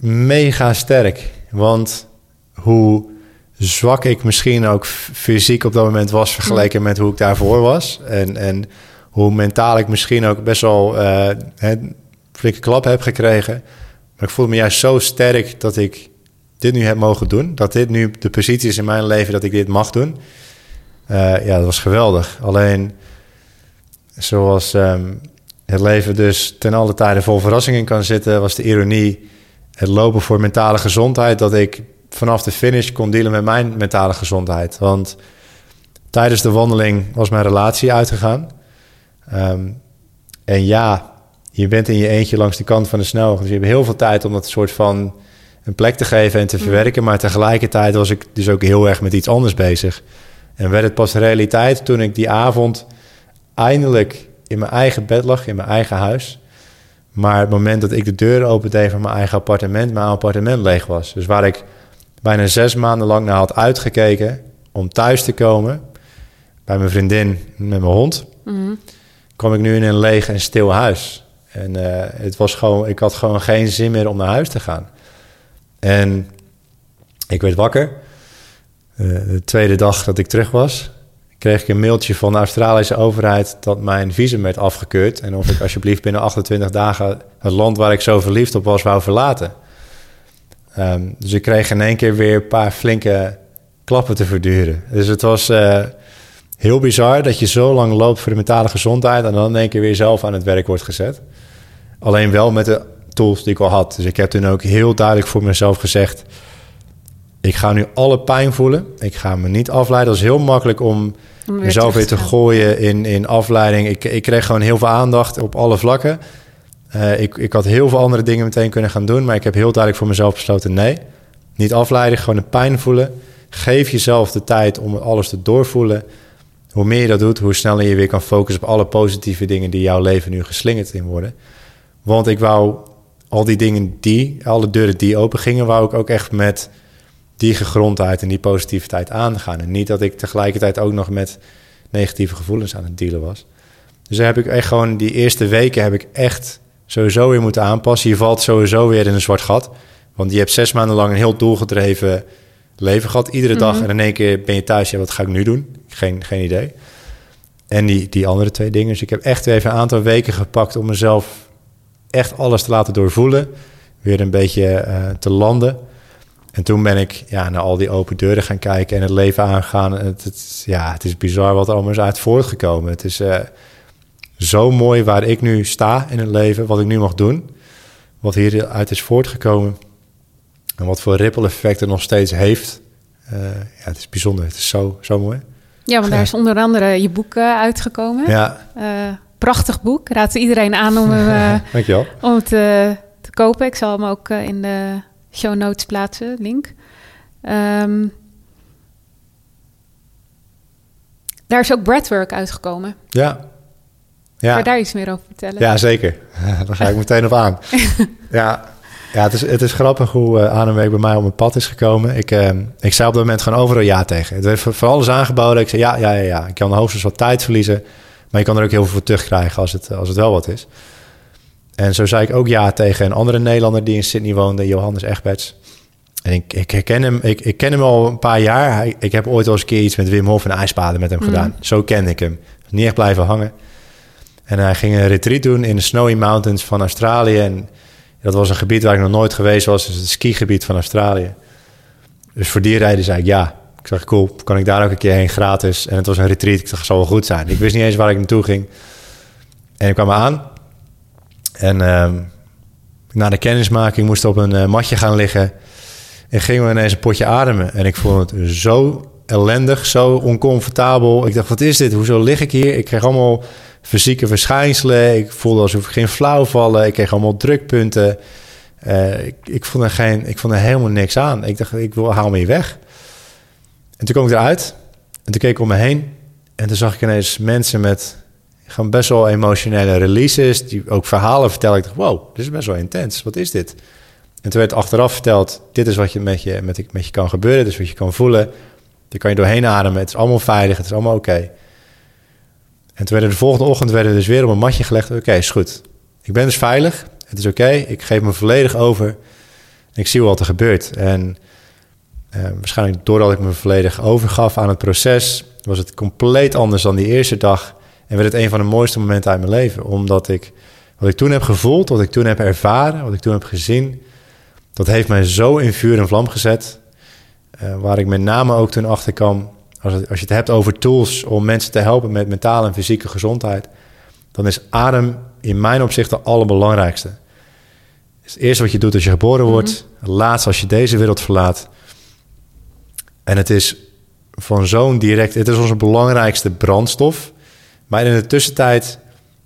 mega sterk. Want hoe zwak ik misschien ook fysiek op dat moment was vergeleken met hoe ik daarvoor was. En, en hoe mentaal ik misschien ook best wel een flinke klap heb gekregen. Maar ik voelde me juist zo sterk dat ik dit nu heb mogen doen. Dat dit nu de positie is in mijn leven dat ik dit mag doen. Uh, ja, dat was geweldig. Alleen, zoals um, het leven dus ten alle tijde vol verrassingen kan zitten, was de ironie het lopen voor mentale gezondheid, dat ik vanaf de finish kon dealen met mijn mentale gezondheid. Want tijdens de wandeling was mijn relatie uitgegaan. Um, en ja, je bent in je eentje langs de kant van de snelweg. Dus je hebt heel veel tijd om dat soort van een plek te geven en te verwerken. Maar tegelijkertijd was ik dus ook heel erg met iets anders bezig. En werd het pas realiteit toen ik die avond eindelijk in mijn eigen bed lag, in mijn eigen huis. Maar het moment dat ik de deur opende van mijn eigen appartement, mijn appartement leeg was. Dus waar ik bijna zes maanden lang naar had uitgekeken om thuis te komen bij mijn vriendin met mijn hond, mm kwam ik nu in een leeg en stil huis. En uh, het was gewoon, ik had gewoon geen zin meer om naar huis te gaan. En ik werd wakker. Uh, de tweede dag dat ik terug was, kreeg ik een mailtje van de Australische overheid dat mijn visum werd afgekeurd. En of ik alsjeblieft binnen 28 dagen het land waar ik zo verliefd op was, wou verlaten. Um, dus ik kreeg in één keer weer een paar flinke klappen te verduren. Dus het was, uh, heel bizar dat je zo lang loopt voor de mentale gezondheid en dan in één keer weer zelf aan het werk wordt gezet. Alleen wel met de tools die ik al had. Dus ik heb toen ook heel duidelijk voor mezelf gezegd: ik ga nu alle pijn voelen. Ik ga me niet afleiden. Dat is heel makkelijk om Om weer mezelf weer te gaan. gooien in, in afleiding. Ik, ik kreeg gewoon heel veel aandacht op alle vlakken. Eh, ik, ik had heel veel andere dingen meteen kunnen gaan doen, maar ik heb heel duidelijk voor mezelf besloten: nee, niet afleiden, gewoon de pijn voelen. Geef jezelf de tijd om alles te doorvoelen. Hoe meer je dat doet, hoe sneller je weer kan focussen op alle positieve dingen die jouw leven nu geslingerd in worden. Want ik wou al die dingen die, alle deuren die open gingen, wou ik ook echt met die gegrondheid en die positiviteit aangaan. En niet dat ik tegelijkertijd ook nog met negatieve gevoelens aan het dealen was. Dus daar heb ik echt gewoon die eerste weken heb ik echt sowieso weer moeten aanpassen. Je valt sowieso weer in een zwart gat. Want je hebt zes maanden lang een heel doelgedreven leven gehad. Iedere dag. En in één keer ben je thuis. Ja, wat ga ik nu doen? Geen, geen idee. En die, die andere twee dingen. Dus ik heb echt even een aantal weken gepakt om mezelf echt alles te laten doorvoelen. Weer een beetje eh, te landen. En toen ben ik ja, naar al die open deuren gaan kijken en het leven aangaan. Het, het, ja, het is bizar wat er allemaal is uit voortgekomen. Het is eh, zo mooi waar ik nu sta in het leven, wat ik nu mag doen. Wat hieruit is voortgekomen. En wat voor ripple effect het nog steeds heeft. Eh, ja, het is bijzonder. Het is zo, zo mooi. Ja, want daar is onder andere je boek eh, uitgekomen. Ja, Eh, prachtig boek. Raad iedereen aan om, hem, dankjewel. om het te kopen. Ik zal hem ook in de show notes plaatsen, link. Ehm, daar is ook breathwork uitgekomen. Ja. Kan Ja. je daar iets meer over vertellen? Ja, zeker. Daar ga ik meteen op aan. ja, ja het, is, het is grappig hoe uh, ademwerk bij mij op mijn pad is gekomen. Ik, uh, ik zei op dat moment gewoon overal ja tegen. Het werd voor, alles aangeboden. Ik zei ja, ja, ja, ja. Ik kan hoogstens wat tijd verliezen. Maar je kan er ook heel veel voor terugkrijgen als het, als het wel wat is. En zo zei ik ook ja tegen een andere Nederlander die in Sydney woonde, Johannes Egberts. En ik, ik herken hem, ik, ik ken hem al een paar jaar. Hij, ik heb ooit al eens een keer iets met Wim Hof en ijsbaden met hem Mm. gedaan. Zo kende ik hem. Niet echt blijven hangen. En hij ging een retreat doen in de Snowy Mountains van Australië. En dat was een gebied waar ik nog nooit geweest was. Dus het skigebied van Australië. Dus voor die reden zei ik ja. Ik zeg, cool, kan ik daar ook een keer heen gratis? En het was een retreat. Ik dacht, zal wel goed zijn. Ik wist niet eens waar ik naartoe ging. En ik kwam aan. En uh, na de kennismaking moest op een uh, matje gaan liggen. En gingen we ineens een potje ademen. En ik vond het zo ellendig, zo oncomfortabel. Ik dacht, wat is dit? Hoezo lig ik hier? Ik kreeg allemaal fysieke verschijnselen. Ik voelde alsof ik ging flauw vallen. Ik kreeg allemaal drukpunten. Uh, ik, ik, vond er geen, ik vond er helemaal niks aan. Ik dacht, ik wil, haal me hier weg. En toen kwam ik eruit. En toen keek ik om me heen. En toen zag ik ineens mensen met gewoon best wel emotionele releases. Die ook verhalen vertellen. Ik dacht, wow, dit is best wel intens. Wat is dit? En toen werd achteraf verteld, dit is wat je met je, met, met je kan gebeuren. Dit is wat je kan voelen. Daar kan je doorheen ademen. Het is allemaal veilig. Het is allemaal oké. En toen werden de volgende ochtend werden we dus weer op een matje gelegd. Oké, is goed. Ik ben dus veilig. Het is oké. Ik geef me volledig over. Ik zie wat er gebeurt. En uh, waarschijnlijk doordat ik me volledig overgaf aan het proces... was het compleet anders dan die eerste dag. En werd het een van de mooiste momenten uit mijn leven. Omdat ik wat ik toen heb gevoeld, wat ik toen heb ervaren, wat ik toen heb gezien... dat heeft mij zo in vuur en vlam gezet. Uh, waar ik met name ook toen achter kwam... Als, het, als je het hebt over tools om mensen te helpen met mentale en fysieke gezondheid... dan is adem in mijn opzicht de allerbelangrijkste. Het is het eerste wat je doet als je geboren wordt. Mm-hmm. Het laatste als je deze wereld verlaat. En het is van zo'n direct... Het is onze belangrijkste brandstof. Maar in de tussentijd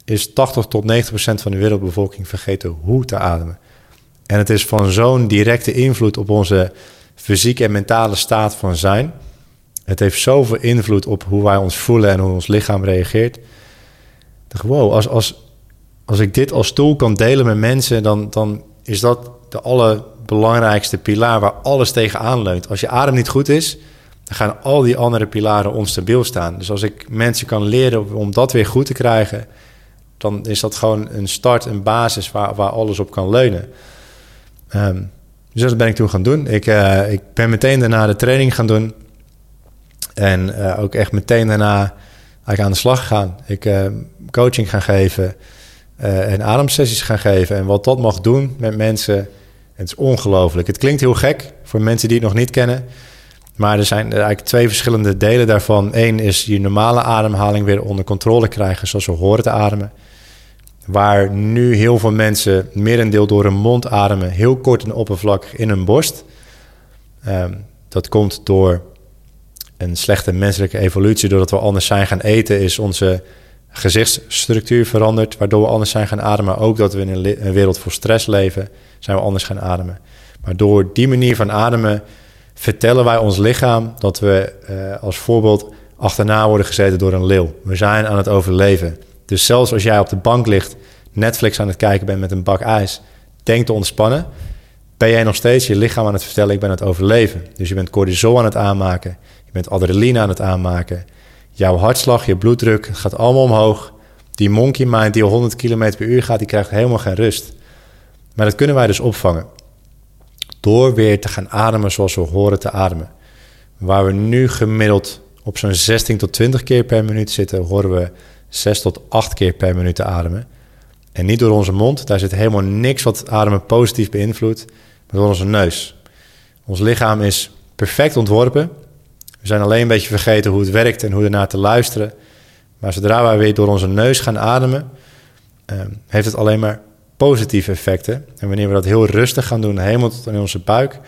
is 80 tot 90 procent van de wereldbevolking vergeten hoe te ademen. En het is van zo'n directe invloed op onze fysieke en mentale staat van zijn. Het heeft zoveel invloed op hoe wij ons voelen en hoe ons lichaam reageert. Ik dacht, wow, als, als, als ik dit als tool kan delen met mensen, dan, dan is dat de allerbelangrijkste pilaar waar alles tegenaan leunt. Als je adem niet goed is, dan gaan al die andere pilaren onstabiel staan. Dus als ik mensen kan leren om dat weer goed te krijgen, dan is dat gewoon een start, een basis waar, waar alles op kan leunen. Um, dus dat ben ik toen gaan doen. Ik, uh, ik ben meteen daarna de training gaan doen. En uh, ook echt meteen daarna eigenlijk aan de slag gegaan. Ik uh, coaching gaan geven en ademsessies gaan geven. En wat dat mag doen met mensen, het is ongelooflijk. Het klinkt heel gek voor mensen die het nog niet kennen. Maar er zijn eigenlijk twee verschillende delen daarvan. Eén is je normale ademhaling weer onder controle krijgen, zoals we horen te ademen. Waar nu heel veel mensen merendeel door hun mond ademen, heel kort en oppervlakkig in hun borst. Ehm, dat komt door een slechte menselijke evolutie. Doordat we anders zijn gaan eten, is onze gezichtsstructuur veranderd. Waardoor we anders zijn gaan ademen. Ook dat we in een, wereld vol stress leven, zijn we anders gaan ademen. Maar door die manier van ademen vertellen wij ons lichaam dat we eh, als voorbeeld achterna worden gezeten door een leeuw. We zijn aan het overleven. Dus zelfs als jij op de bank ligt, Netflix aan het kijken bent met een bak ijs, denk te ontspannen, ben jij nog steeds je lichaam aan het vertellen: ik ben aan het overleven. Dus je bent cortisol aan het aanmaken, je bent adrenaline aan het aanmaken, jouw hartslag, je bloeddruk gaat allemaal omhoog. Die monkey mind die al 100 km per uur gaat, die krijgt helemaal geen rust. Maar dat kunnen wij dus opvangen door weer te gaan ademen zoals we horen te ademen. Waar we nu gemiddeld op zo'n 16 tot 20 keer per minuut zitten, horen we 6 tot 8 keer per minuut te ademen. En niet door onze mond, daar zit helemaal niks wat ademen positief beïnvloedt, maar door onze neus. Ons lichaam is perfect ontworpen. We zijn alleen een beetje vergeten hoe het werkt en hoe ernaar te luisteren. Maar zodra wij weer door onze neus gaan ademen, eh, heeft het alleen maar positieve effecten. En wanneer we dat heel rustig gaan doen, helemaal tot in onze buik,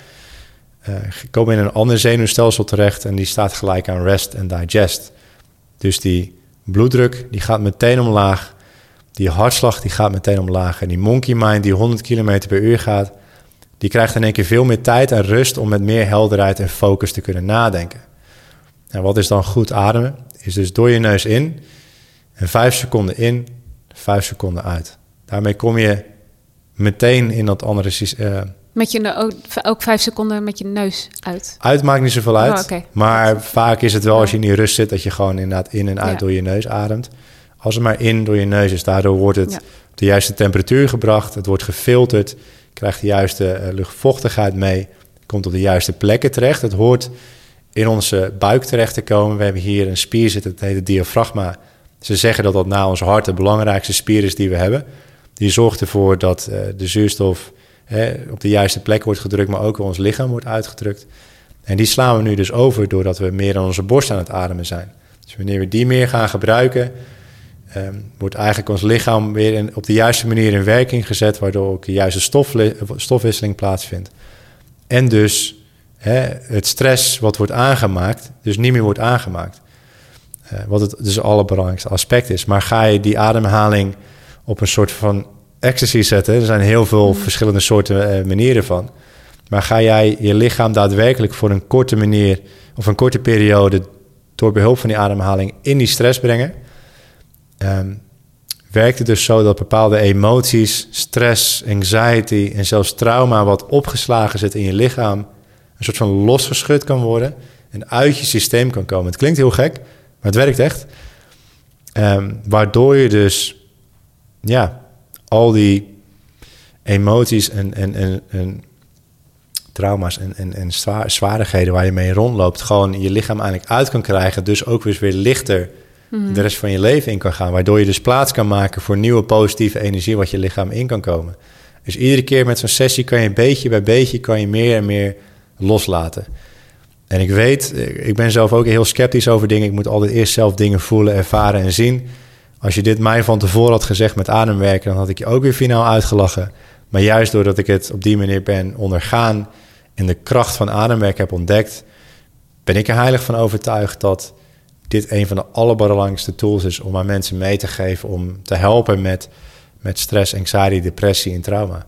uh, komen we in een ander zenuwstelsel terecht en die staat gelijk aan rest en digest. Dus die bloeddruk die gaat meteen omlaag, die hartslag die gaat meteen omlaag en die monkey mind die 100 km per uur gaat, die krijgt in één keer veel meer tijd en rust om met meer helderheid en focus te kunnen nadenken. En wat is dan goed ademen? Is dus door je neus in en vijf seconden in, vijf seconden uit. Daarmee kom je meteen in dat andere systeem. Uh, met je ook, vijf seconden met je neus uit. uit maakt niet zoveel uit. Oh. Maar vaak is het wel als je in die rust zit dat je gewoon inderdaad in en uit Ja. door je neus ademt. Als het maar in door je neus is, daardoor wordt het Ja. op de juiste temperatuur gebracht. Het wordt gefilterd, krijgt de juiste eh, luchtvochtigheid mee, komt op de juiste plekken terecht. Het hoort in onze buik terecht te komen. We hebben hier een spier zitten, het heet het diafragma. Ze zeggen dat dat na ons hart de belangrijkste spier is die we hebben. Die zorgt ervoor dat eh, de zuurstof hè, op de juiste plek wordt gedrukt, maar ook in ons lichaam wordt uitgedrukt. En die slaan we nu dus over doordat we meer aan onze borst aan het ademen zijn. Dus wanneer we die meer gaan gebruiken, ehm, wordt eigenlijk ons lichaam weer in, op de juiste manier in werking gezet, waardoor ook de juiste stofwisseling plaatsvindt. En dus hè, het stress wat wordt aangemaakt, dus niet meer wordt aangemaakt. Eh, wat het dus het allerbelangrijkste aspect is. Maar ga je die ademhaling op een soort van ecstasy zetten, er zijn heel veel verschillende soorten eh, manieren van. Maar ga jij je lichaam daadwerkelijk voor een korte manier of een korte periode door behulp van die ademhaling in die stress brengen, ehm, werkt het dus zo dat bepaalde emoties, stress, anxiety en zelfs trauma wat opgeslagen zit in je lichaam, een soort van losgeschud kan worden en uit je systeem kan komen. Het klinkt heel gek, maar het werkt echt. Ehm, waardoor je dus ja, al die emoties en, en, en, en trauma's en, en, en zwaar, zwaardigheden waar je mee rondloopt, gewoon je lichaam eigenlijk uit kan krijgen. Dus ook weer weer lichter de rest van je leven in kan gaan. Waardoor je dus plaats kan maken voor nieuwe positieve energie wat je lichaam in kan komen. Dus iedere keer met zo'n sessie kan je beetje bij beetje kan je meer en meer loslaten. En ik weet, ik ben zelf ook heel sceptisch over dingen. Ik moet altijd eerst zelf dingen voelen, ervaren en zien. Als je dit mij van tevoren had gezegd met ademwerken, dan had ik je ook weer finaal uitgelachen. Maar juist doordat ik het op die manier ben ondergaan en de kracht van ademwerk heb ontdekt, ben ik er heilig van overtuigd dat dit een van de allerbelangrijkste tools is om aan mensen mee te geven om te helpen met, met stress, anxiety, depressie en trauma.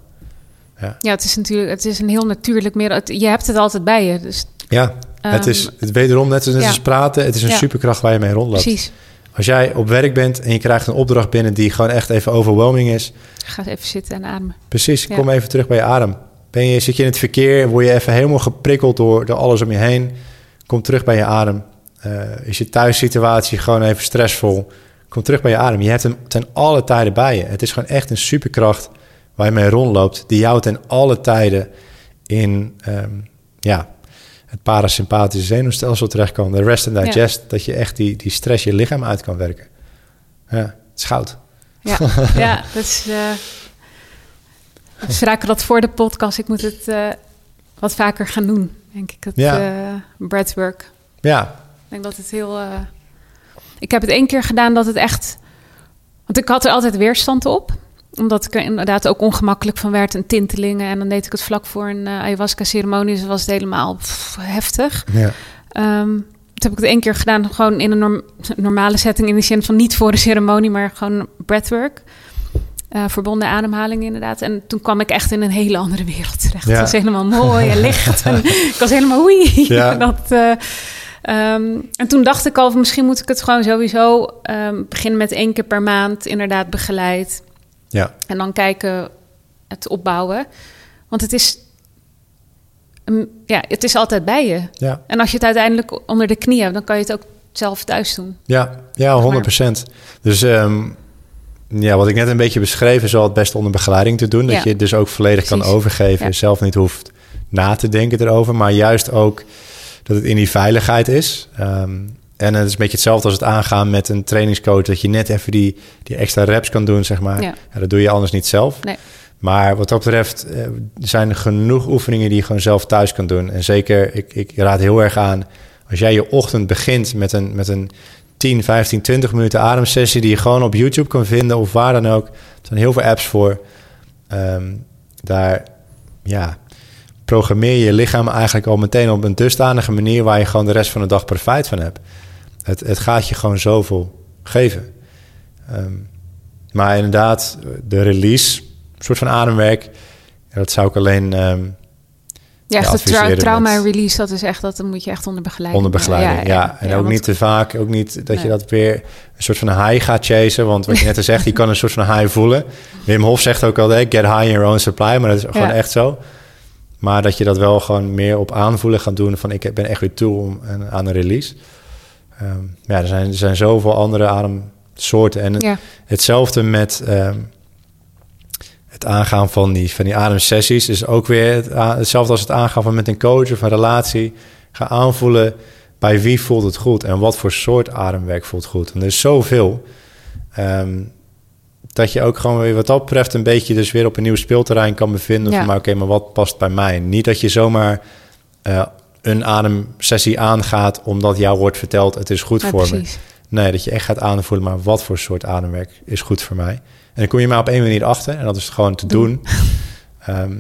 Ja, het is natuurlijk het is een heel natuurlijk meer. het- je hebt het altijd bij je. Dus Ja, het Ehm, is het wederom net als, net ja. als praten. Het is een Ja. superkracht waar je mee rondloopt. precies. Als jij op werk bent en je krijgt een opdracht binnen die gewoon echt even overwhelming is, Ga even zitten en ademen. Precies, Ja. kom even terug bij je adem. Ben je, zit je in het verkeer, word je even helemaal geprikkeld door, door alles om je heen. Kom terug bij je adem. Eh, is je thuissituatie gewoon even stressvol, kom terug bij je adem. Je hebt hem ten alle tijden bij je. Het is gewoon echt een superkracht waar je mee rondloopt, die jou ten alle tijden in ehm, ja, het parasympathische zenuwstelsel terecht kan. De rest and Ja. digest, dat je echt die, die stress je lichaam uit kan werken. Ja, het is goud. Ja, ja dat is. eh we spraken dat voor de podcast. Ik moet het. eh, wat vaker gaan doen, denk ik. Het Ja. breathwork. Ja, Ik denk dat het heel. eh, Ik heb het één keer gedaan dat het echt. Want ik had er altijd weerstand op. Omdat ik er inderdaad ook ongemakkelijk van werd en tintelingen. En dan deed ik het vlak voor een eh, ayahuasca-ceremonie. Dus was het helemaal pff, heftig. ja, Ehm, toen heb ik het één keer gedaan, gewoon in een norm- normale setting. In de zin van niet voor de ceremonie, maar gewoon breathwork. Eh, verbonden ademhaling inderdaad. En toen kwam ik echt in een hele andere wereld terecht. Ja. Het was helemaal mooi en licht. en ik was helemaal oei. Ja. Dat, ehm, en toen dacht ik al, van, misschien moet ik het gewoon sowieso ehm, beginnen met één keer per maand inderdaad begeleid. ja, En dan kijken, het opbouwen. Want het is, ja, het is altijd bij je. ja. En als je het uiteindelijk onder de knie hebt, dan kan je het ook zelf thuis doen. Ja, ja 100%. Dus ehm, ja, wat ik net een beetje beschreef is wel het beste onder begeleiding te doen. Dat Ja. je het dus ook volledig kan overgeven. Ja. Zelf niet hoeft na te denken erover. Maar juist ook dat het in die veiligheid is. Ehm, en het is een beetje hetzelfde als het aangaan met een trainingscoach. Dat je net even die, die extra reps kan doen, zeg maar. Ja. Ja, dat doe je anders niet zelf. Nee. Maar wat dat betreft eh, zijn er genoeg oefeningen die je gewoon zelf thuis kan doen. En zeker, ik, ik raad heel erg aan, als jij je ochtend begint met een, met een 10, 15, 20 minuten ademsessie die je gewoon op YouTube kan vinden of waar dan ook. Er zijn heel veel apps voor. Ehm, daar, ja, programmeer je je lichaam eigenlijk al meteen op een dusdanige manier waar je gewoon de rest van de dag profijt van hebt. Het, het gaat je gewoon zoveel geven. Ehm, maar inderdaad, de release, een soort van ademwerk, dat zou ik alleen ehm, Ja, echt het trau- trauma met- release, dat is echt, dat moet je echt onder begeleiding. onder begeleiding. Ja, en ook want- niet te vaak, ook niet dat je dat weer een soort van high gaat chasen. Want wat je net al zegt, je kan een soort van high voelen. Wim Hof zegt ook al, get high in your own supply, maar dat is gewoon echt zo. Maar dat je dat wel gewoon meer op aanvoelen gaat doen van ik ben echt weer toe om, aan- een release. Ehm, ja, er zijn, er zijn zoveel andere ademsoorten. En Ja, Hetzelfde met ehm, het aangaan van die, van die ademsessies. Is ook weer het hetzelfde als het aangaan van met een coach of een relatie. Ga aanvoelen bij wie voelt het goed en wat voor soort ademwerk voelt goed. En er is zoveel. ehm, dat je ook gewoon weer wat dat betreft een beetje dus weer op een nieuw speelterrein kan bevinden. Ja. Van maar oké, maar wat past bij mij? Niet dat je zomaar eh, een ademsessie aangaat omdat jou wordt verteld het is goed ja, voor me. Nee, dat je echt gaat aanvoelen, maar wat voor soort ademwerk is goed voor mij. En dan kom je maar op één manier achter, en dat is gewoon te doen. Ehm,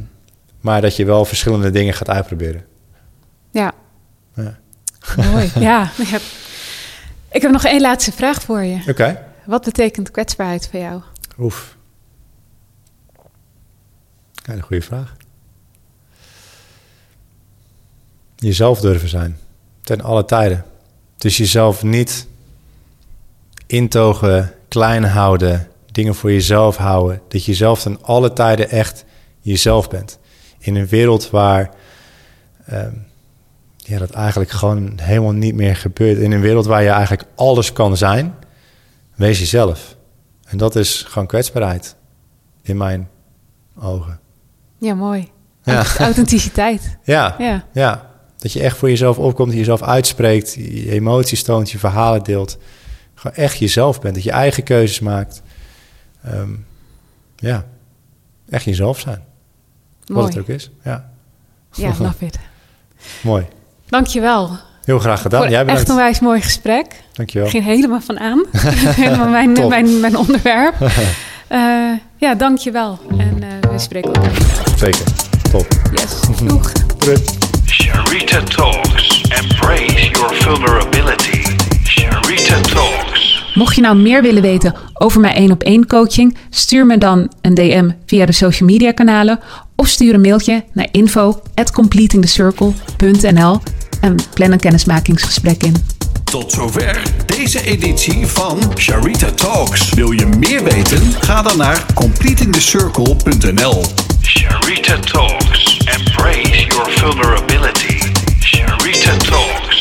maar dat je wel verschillende dingen gaat uitproberen. Ja. Ja. Mooi. ja. ja. Ik heb nog één laatste vraag voor je. Oké. Wat betekent kwetsbaarheid voor jou? Oef. Ja, een goede vraag. Jezelf durven zijn. Ten alle tijden. Dus jezelf niet intogen, klein houden, dingen voor jezelf houden. Dat je zelf ten alle tijden echt jezelf bent. In een wereld waar ehm, ja, dat eigenlijk gewoon helemaal niet meer gebeurt. In een wereld waar je eigenlijk alles kan zijn, wees jezelf. En dat is gewoon kwetsbaarheid. In mijn ogen. Ja, mooi. Ja. Authenticiteit. Ja, Ja. ja. Dat je echt voor jezelf opkomt, jezelf uitspreekt, je emoties toont, je verhalen deelt. Gewoon echt jezelf bent, dat je eigen keuzes maakt. Ehm, ja, echt jezelf zijn. Wat Mooi. het ook is. Ja, Ja, love it. mooi. Dankjewel. Heel graag gedaan. Voor Jij echt een wijs mooi gesprek. Dankjewel. Ik ging helemaal van aan. helemaal mijn, mijn, mijn onderwerp. Eh ja, dankjewel. En eh we spreken elkaar. Zeker. Top. Yes. Doeg. Doei. Sharita Talks. Embrace your vulnerability. Sharita Talks. Mocht je nou meer willen weten over mijn één op één coaching, stuur me dan een DM via de social media kanalen of stuur een mailtje naar info at completingthecircle.nl en plan een kennismakingsgesprek in. Tot zover deze editie van Sharita Talks. Wil je meer weten? Ga dan naar completingthecircle.nl. Sharita Talks. Embrace your vulnerability. Sharita Talks.